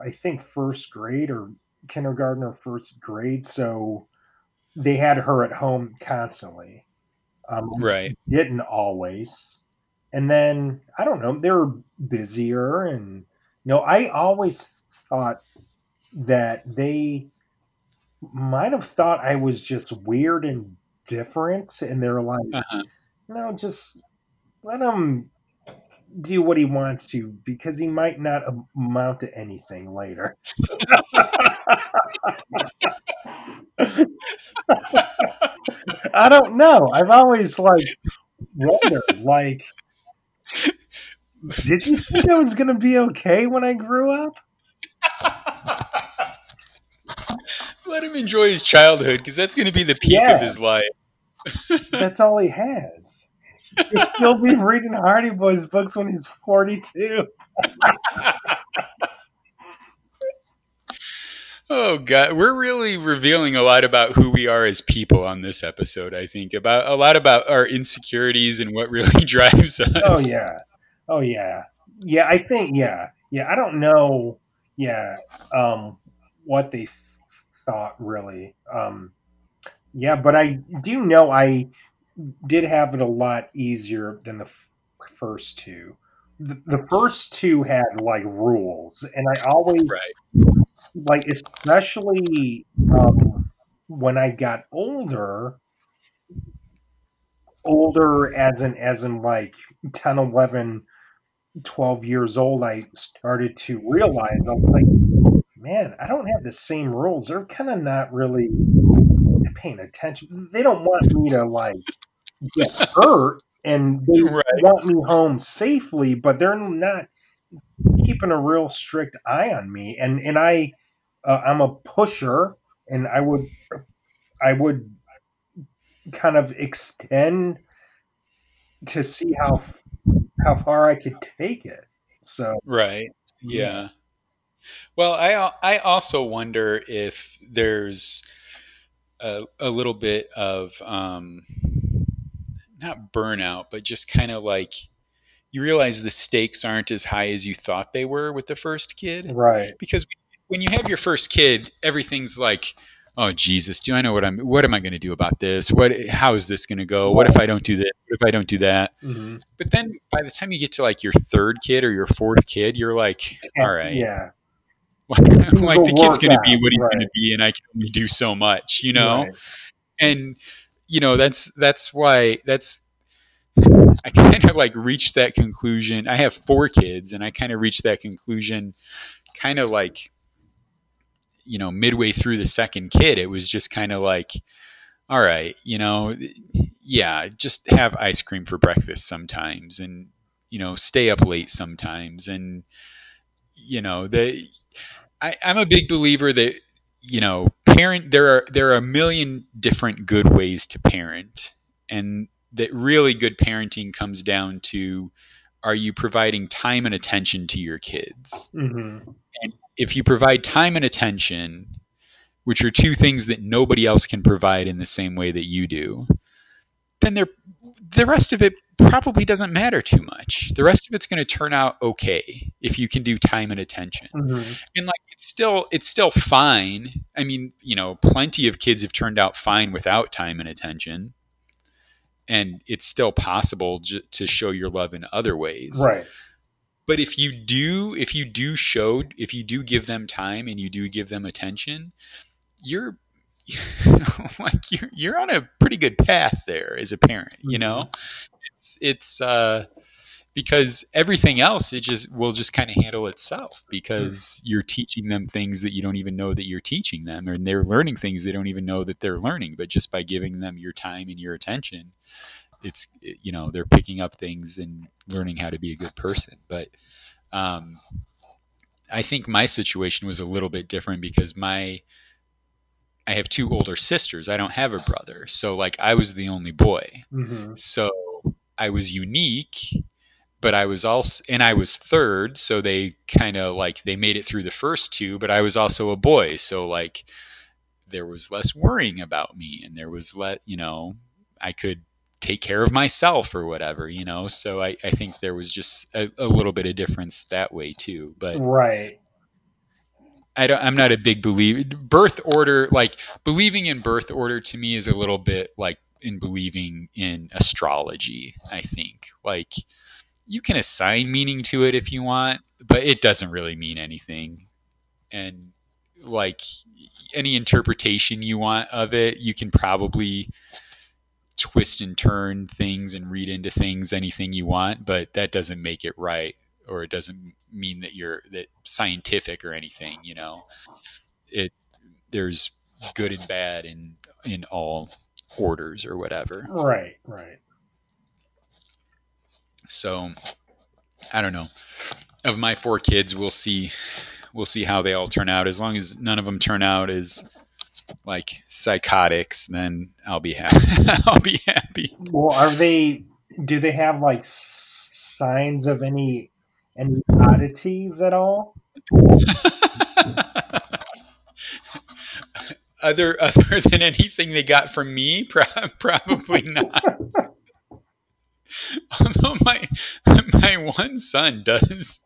I think first grade or kindergarten or first grade. So they had her at home constantly. Um, right. Didn't always. And then I don't know, they were busier and you know, I always thought that they might have thought I was just weird and different, and they're like, uh-huh. no, just let him do what he wants to because he might not amount to anything later. I don't know. I've always like wondered, like, did you think I was going to be okay when I grew up? Let him enjoy his childhood because that's going to be the peak yeah. of his life. that's all he has. He'll be reading Hardy Boys books when he's 42. oh god, we're really revealing a lot about who we are as people on this episode, I think. About a lot about our insecurities and what really drives us. Oh yeah. Oh yeah. Yeah, I think yeah. Yeah, I don't know yeah, um what they thought really. Um, yeah, but I do know I did have it a lot easier than the f- first two. The, the, first two had like rules, and I always right. like, especially um, when I got older. Older, as in as in like 10, 11, 12 years old, I started to realize I was like, man, I don't have the same rules. They're kind of not really paying attention. They don't want me to like get hurt and they right. want me home safely, but they're not keeping a real strict eye on me. And and I uh, I'm a pusher and I would I would kind of extend to see how how far I could take it. So right. Yeah. Well, I I also wonder if there's a, a little bit of um, not burnout, but just kind of like you realize the stakes aren't as high as you thought they were with the first kid, right? Because when you have your first kid, everything's like, oh Jesus, do I know what I'm? What am I going to do about this? What? How is this going to go? What if I don't do this? What if I don't do that? Mm-hmm. But then by the time you get to like your third kid or your fourth kid, you're like, all right, yeah, like the kid's going to be what he's right. going to be, and I can only do so much, you know. Right. And you know that's that's why that's I kind of like reached that conclusion. I have four kids, and I kind of reached that conclusion, kind of like, you know, midway through the second kid. It was just kind of like, all right, you know, yeah, just have ice cream for breakfast sometimes, and you know, stay up late sometimes, and you know, the I, I'm a big believer that you know, parent. There are there are a million different good ways to parent, and that really good parenting comes down to are you providing time and attention to your kids? Mm-hmm. And if you provide time and attention, which are two things that nobody else can provide in the same way that you do, then they're, the rest of it probably doesn't matter too much. The rest of it's going to turn out okay if you can do time and attention. Mm-hmm. And like it's still it's still fine. I mean, you know, plenty of kids have turned out fine without time and attention and it's still possible j- to show your love in other ways Right. but if you do if you do show if you do give them time and you do give them attention you're like you're, you're on a pretty good path there as a parent you know it's it's uh because everything else it just will just kind of handle itself because you're teaching them things that you don't even know that you're teaching them and they're learning things they don't even know that they're learning but just by giving them your time and your attention it's you know they're picking up things and learning how to be a good person. But um, i think my situation was a little bit different because my i have two older sisters. I don't have a brother. So like i was the only boy. Mm-hmm. so I was unique, but I was also, and I was third. So they kind of like, they made it through the first two, but I was also a boy. So like, there was less worrying about me and there was let, you know, I could take care of myself or whatever, you know? So I, I think there was just a, a little bit of difference that way too. But Right. I don't, I'm not a big believer. Birth order, like believing in birth order to me is a little bit like in believing in astrology, I think. Like you can assign meaning to it if you want, but it doesn't really mean anything. And like any interpretation you want of it, you can probably twist and turn things and read into things anything you want, but that doesn't make it right or it doesn't mean that you're that scientific or anything, you know. It there's good and bad in in all orders or whatever. Right. Right. So I don't know. Of my four kids, we'll see we'll see how they all turn out. As long as none of them turn out as like psychotics, then I'll be happy. I'll be happy. Well, are they? Do they have like signs of any any oddities at all? other other than anything they got from me, probably not. Although my my one son does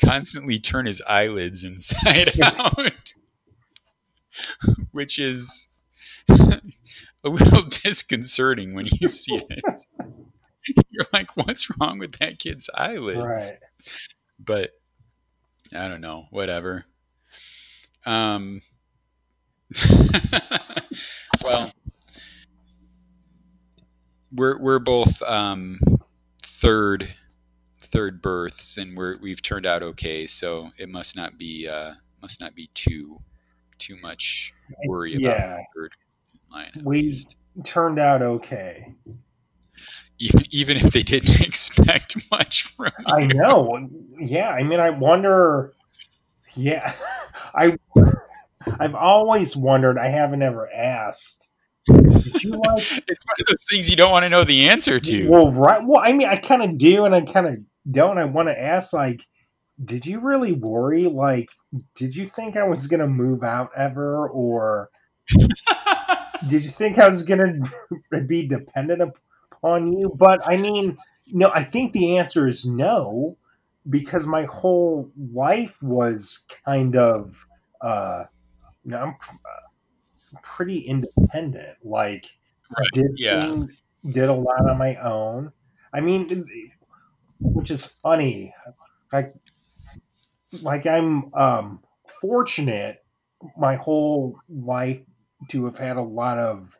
constantly turn his eyelids inside out, which is a little disconcerting when you see it. You're like, what's wrong with that kid's eyelids? Right. But I don't know, whatever. Um, well, we're we're both um, third third births, and we're we've turned out okay. So it must not be uh, must not be too too much worry about Yeah. third line We- least. Turned out okay. Even, even if they didn't expect much from you. I know. Yeah. I mean, I wonder. Yeah. I. I've always wondered. I haven't ever asked. Did you like It's one of those things you don't want to know the answer to. Well, right. Well, I mean, I kind of do, and I kind of don't. I want to ask, like, did you really worry? Like, did you think I was gonna move out ever, or did you think I was gonna be dependent upon you? But I mean, no. I think the answer is no, because my whole life was kind of, uh, you know, I'm uh, pretty independent. Like, Right, did yeah. thing- did a lot on my own. I mean, which is funny. Like, like I'm um, fortunate my whole life to have had a lot of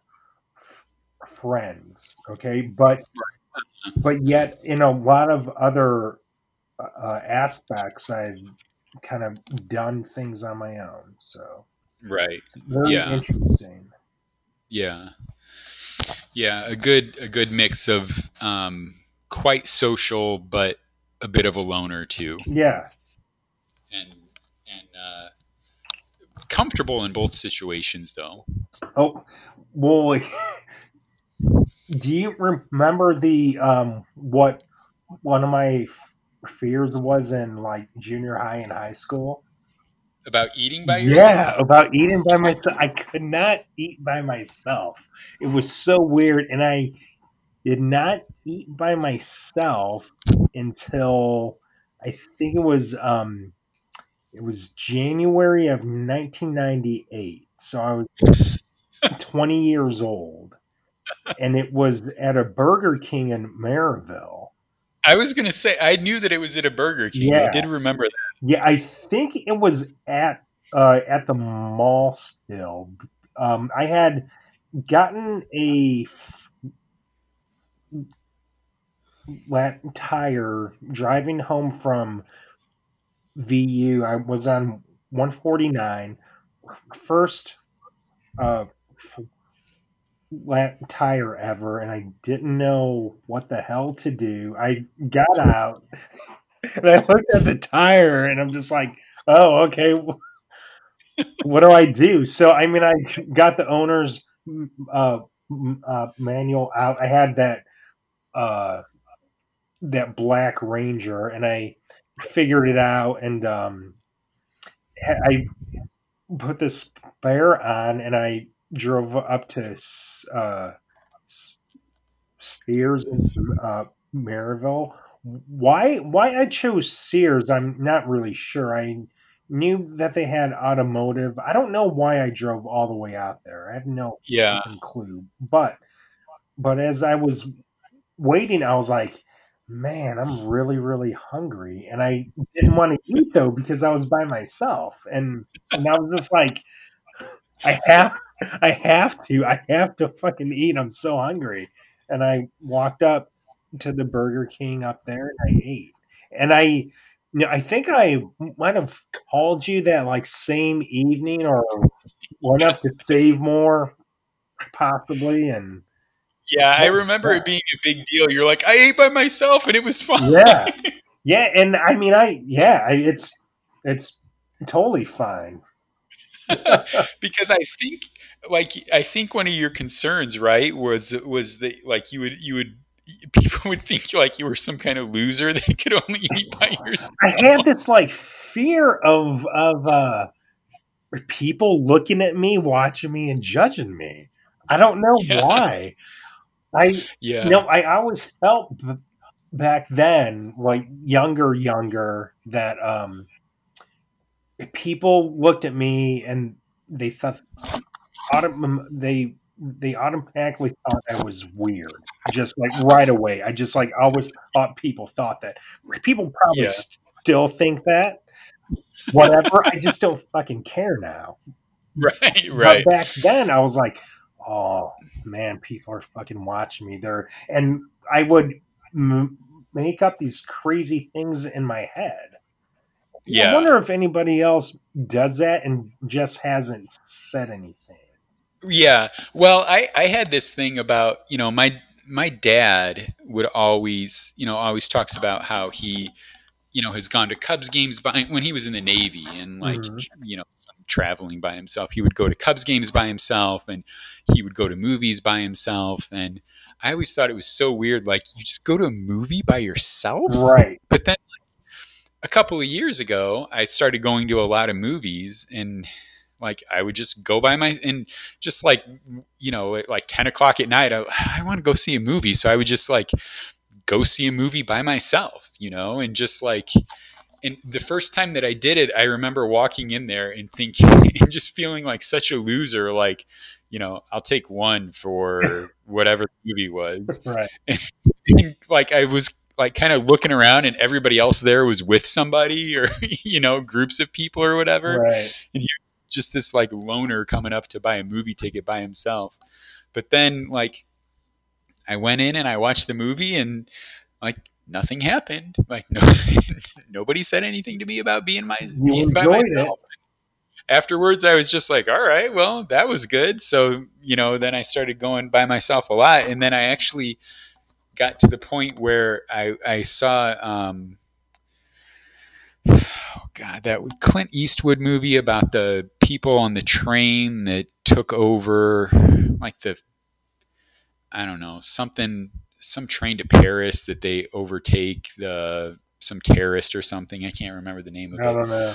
friends. Okay, but but yet in a lot of other uh, aspects, I've kind of done things on my own. So right, it's very Yeah. interesting. yeah, yeah. A good a good mix of um, quite social, but a bit of a loner too, Yeah, and and uh, comfortable in both situations though. Oh, well, do you remember the um what one of my f- fears was in like junior high and high school? About eating by yourself. Yeah, about eating by myself. I could not eat by myself. It was so weird, and I did not eat by myself until I think it was um it was January of 1998. So I was 20 years old, and it was at a Burger King in Maryville. I was gonna say I knew that it was at a Burger King. Yeah. I did remember that. Yeah, I think it was at uh, at the mall still. Um, I had gotten a flat tire driving home from VU. I was on 149. First uh, flat tire ever, and I didn't know what the hell to do. I got out and I looked at the tire, and I'm just like, oh, okay. What do I do? So, I mean, I got the owner's uh, uh, manual out. I had that uh, that black Ranger, and I figured it out, and um, I put the spare on, and I drove up to uh, S- Sears in uh, Maryville. Why? Why I chose Sears? I'm not really sure. I knew that they had automotive. I don't know why I drove all the way out there. I have no Yeah, clue. But but as I was waiting, I was like, man, I'm really, really hungry. And I didn't want to eat though because I was by myself. And and I was just like, I have I have to. I have to fucking eat. I'm so hungry. And I walked up to the Burger King up there and I ate. And I you know, I think I might have called you that like same evening or went up to save more possibly and yeah. I remember that? it being a big deal. You're like, I ate by myself, and it was fine. Yeah. Yeah, and I mean, I yeah, I, it's it's totally fine. because I think, like, I think one of your concerns, right, was was that like you would you would people would think like you were some kind of loser that could only eat by yourself. I had this like fear of of uh people looking at me, watching me, and judging me. I don't know Yeah. why. I Yeah, you know I always felt back then, like younger, younger, that um people looked at me and they thought they they automatically thought I was weird. Just like right away. I just like always thought people thought that. People probably Yeah. still think that. Whatever. I just don't fucking care now. right, right. But back then I was like, oh man, people are fucking watching me. They're and I would m- make up these crazy things in my head. Yeah. I wonder if anybody else does that and just hasn't said anything. Yeah. Well, I I had this thing about you know my my dad would always you know always talks about how he you know has gone to Cubs games by when he was in the Navy and like Mhm. you know traveling by himself. He would go to Cubs games by himself and he would go to movies by himself and. I always thought it was so weird. Like you just go to a movie by yourself, Right. but then a couple of years ago, I started going to a lot of movies and like I would just go by my and just like you know at like 10 o'clock at night I, I want to go see a movie so I would just like go see a movie by myself you know and just like and the first time that I did it I remember walking in there and thinking and just feeling like such a loser like you know I'll take one for whatever movie was Right. and, like I was like kind of looking around and everybody else there was with somebody or you know groups of people or whatever Right. Just this like loner coming up to buy a movie ticket by himself but then like I went in and I watched the movie and like nothing happened. Like no, nobody said anything to me about being my You being by myself. Afterwards, I was just like, all right, well, that was good. So you know, then I started going by myself a lot, and then I actually got to the point where I I saw. Um, oh God, that Clint Eastwood movie about the people on the train that took over, like the, I don't know, something, some train to Paris that they overtake the some terrorist or something. I can't remember the name of I it. don't know.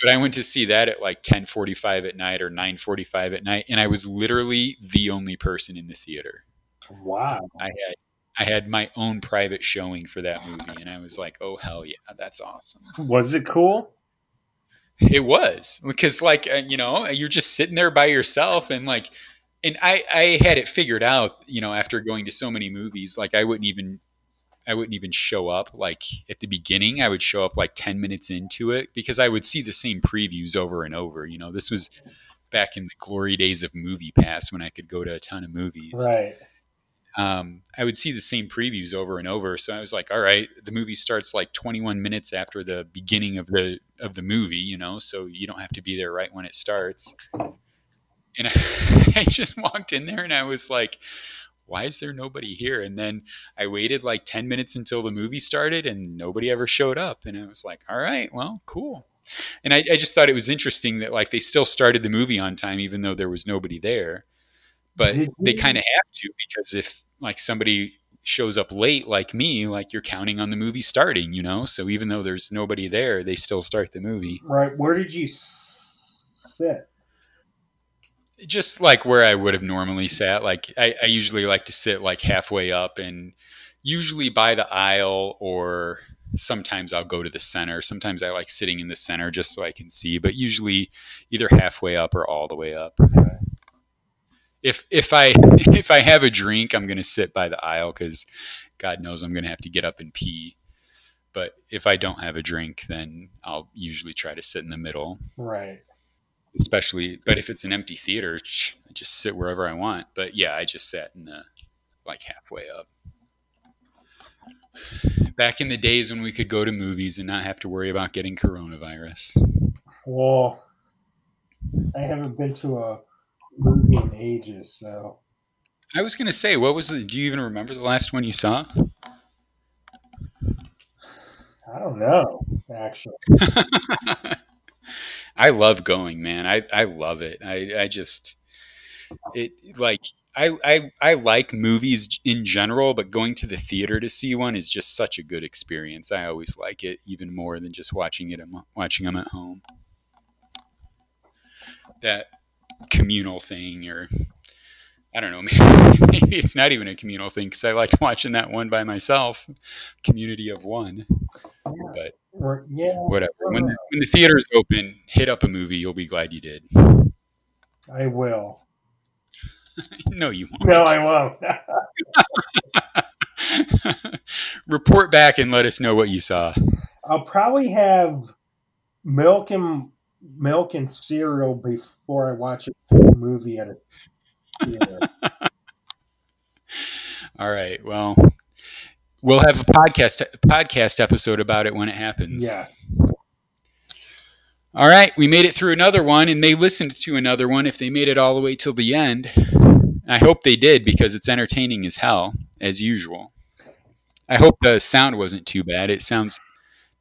But I went to see that at like 10:45 at night or 9:45 at night, and I was literally the only person in the theater. Wow. I had I had my own private showing for that movie, and I was like, "Oh hell yeah, that's awesome!" Was it cool? It was because, like, uh, you know, you're just sitting there by yourself, and like, and I I had it figured out, you know, after going to so many movies, like I wouldn't even I wouldn't even show up like at the beginning. I would show up like 10 minutes into it because I would see the same previews over and over. You know, this was back in the glory days of Movie Pass when I could go to a ton of movies. Right. Um, I would see the same previews over and over. So I was like, all right, the movie starts like 21 minutes after the beginning of the of the movie, you know, so you don't have to be there right when it starts. And I, I just walked in there and I was like, why is there nobody here? And then I waited like 10 minutes until the movie started and nobody ever showed up. And I was like, all right, well, cool. And I, I just thought it was interesting that like they still started the movie on time, even though there was nobody there. But Did they kind of have to because if like somebody shows up late like me, like you're counting on the movie starting, you know? So even though there's nobody there, they still start the movie. Right. Where did you s- sit? just like where I would have normally sat. Like I, I usually like to sit like halfway up and usually by the aisle or sometimes I'll go to the center. Sometimes I like sitting in the center just so I can see, but usually either halfway up or all the way up. If if I if I have a drink, I'm gonna sit by the aisle because God knows I'm gonna have to get up and pee. But if I don't have a drink, then I'll usually try to sit in the middle Right. especially but if it's an empty theater i just sit wherever i want but yeah i just sat in the like halfway up back in the days when we could go to movies and not have to worry about getting coronavirus Well, I haven't been to a movie in ages, so i was going to say what was the do you even remember the last one you saw I don't know. Actually, i love going man i i love it i i just it like I, I I like movies in general, but going to the theater to see one is just such a good experience. I always like it even more than just watching it watching them at home. That communal thing, or I don't know, maybe, maybe it's not even a communal thing because I liked watching that one by myself, Community of One. But Or- yeah, whatever. When the, when the theater's open, hit up a movie. You'll be glad you did. I will. no, you won't. No, I won't. Report back and let us know what you saw. I'll probably have milk and milk and cereal before I watch a movie at a theater. All right. Well, we'll have a podcast podcast episode about it when it happens. yeah. All right. We made it through another one, and they listened to another one if they made it all the way till the end. I hope they did because it's entertaining as hell, as usual. I hope the sound wasn't too bad. It sounds.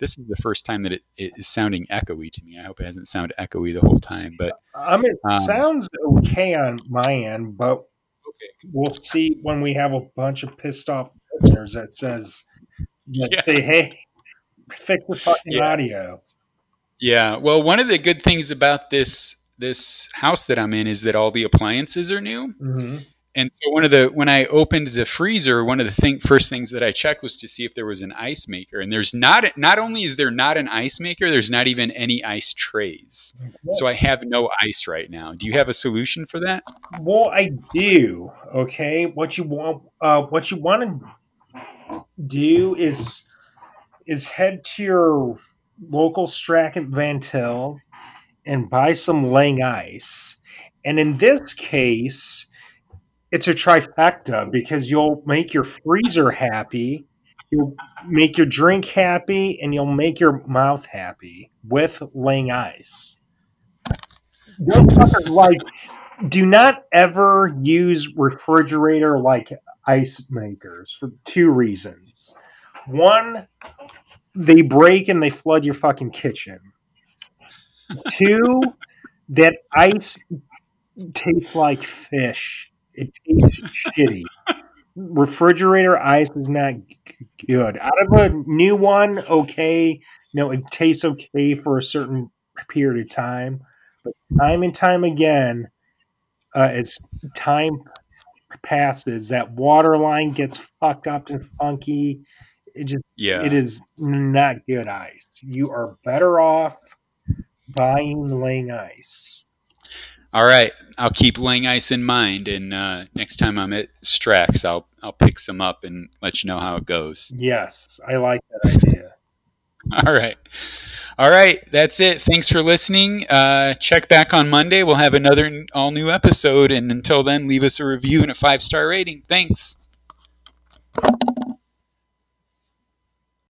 This is the first time that it, it is sounding echoey to me. I hope it hasn't sounded echoey the whole time. But I mean, it Um, sounds okay on my end, but okay. we'll see when we have a bunch of pissed off listeners that says, that Yeah. say, hey, fix the fucking Yeah. audio. Yeah. Well, one of the good things about this this house that I'm in is that all the appliances are new. hmm And so one of the when I opened the freezer, one of the thing, first things that I checked was to see if there was an ice maker. And there's not not only is there not an ice maker, there's not even any ice trays. So I have no ice right now. Do you have a solution for that? Well, I do. Okay, what you want, uh, what you want to do is is head to your local Strack & Van Til and buy some Lang ice. And in this case, it's a trifecta because you'll make your freezer happy, you'll make your drink happy, and you'll make your mouth happy with laying ice. like, do not ever use refrigerator like ice makers for two reasons. One, they break and they flood your fucking kitchen. Two, that ice tastes like fish. It tastes shitty. Refrigerator ice is not good. Out of a new one, okay, you know, it tastes okay for a certain period of time, but time and time again, uh, as time passes, that water line gets fucked up and funky. It just, yeah, it is not good ice. You are better off buying laying ice. All right, I'll keep laying ice in mind, and uh, next time I'm at Strack's, I'll I'll pick some up and let you know how it goes. Yes, I like that idea. All right. All right, that's it. Thanks for listening. Uh, check back on Monday. We'll have another all new episode. And until then, leave us a review and a five star rating. Thanks.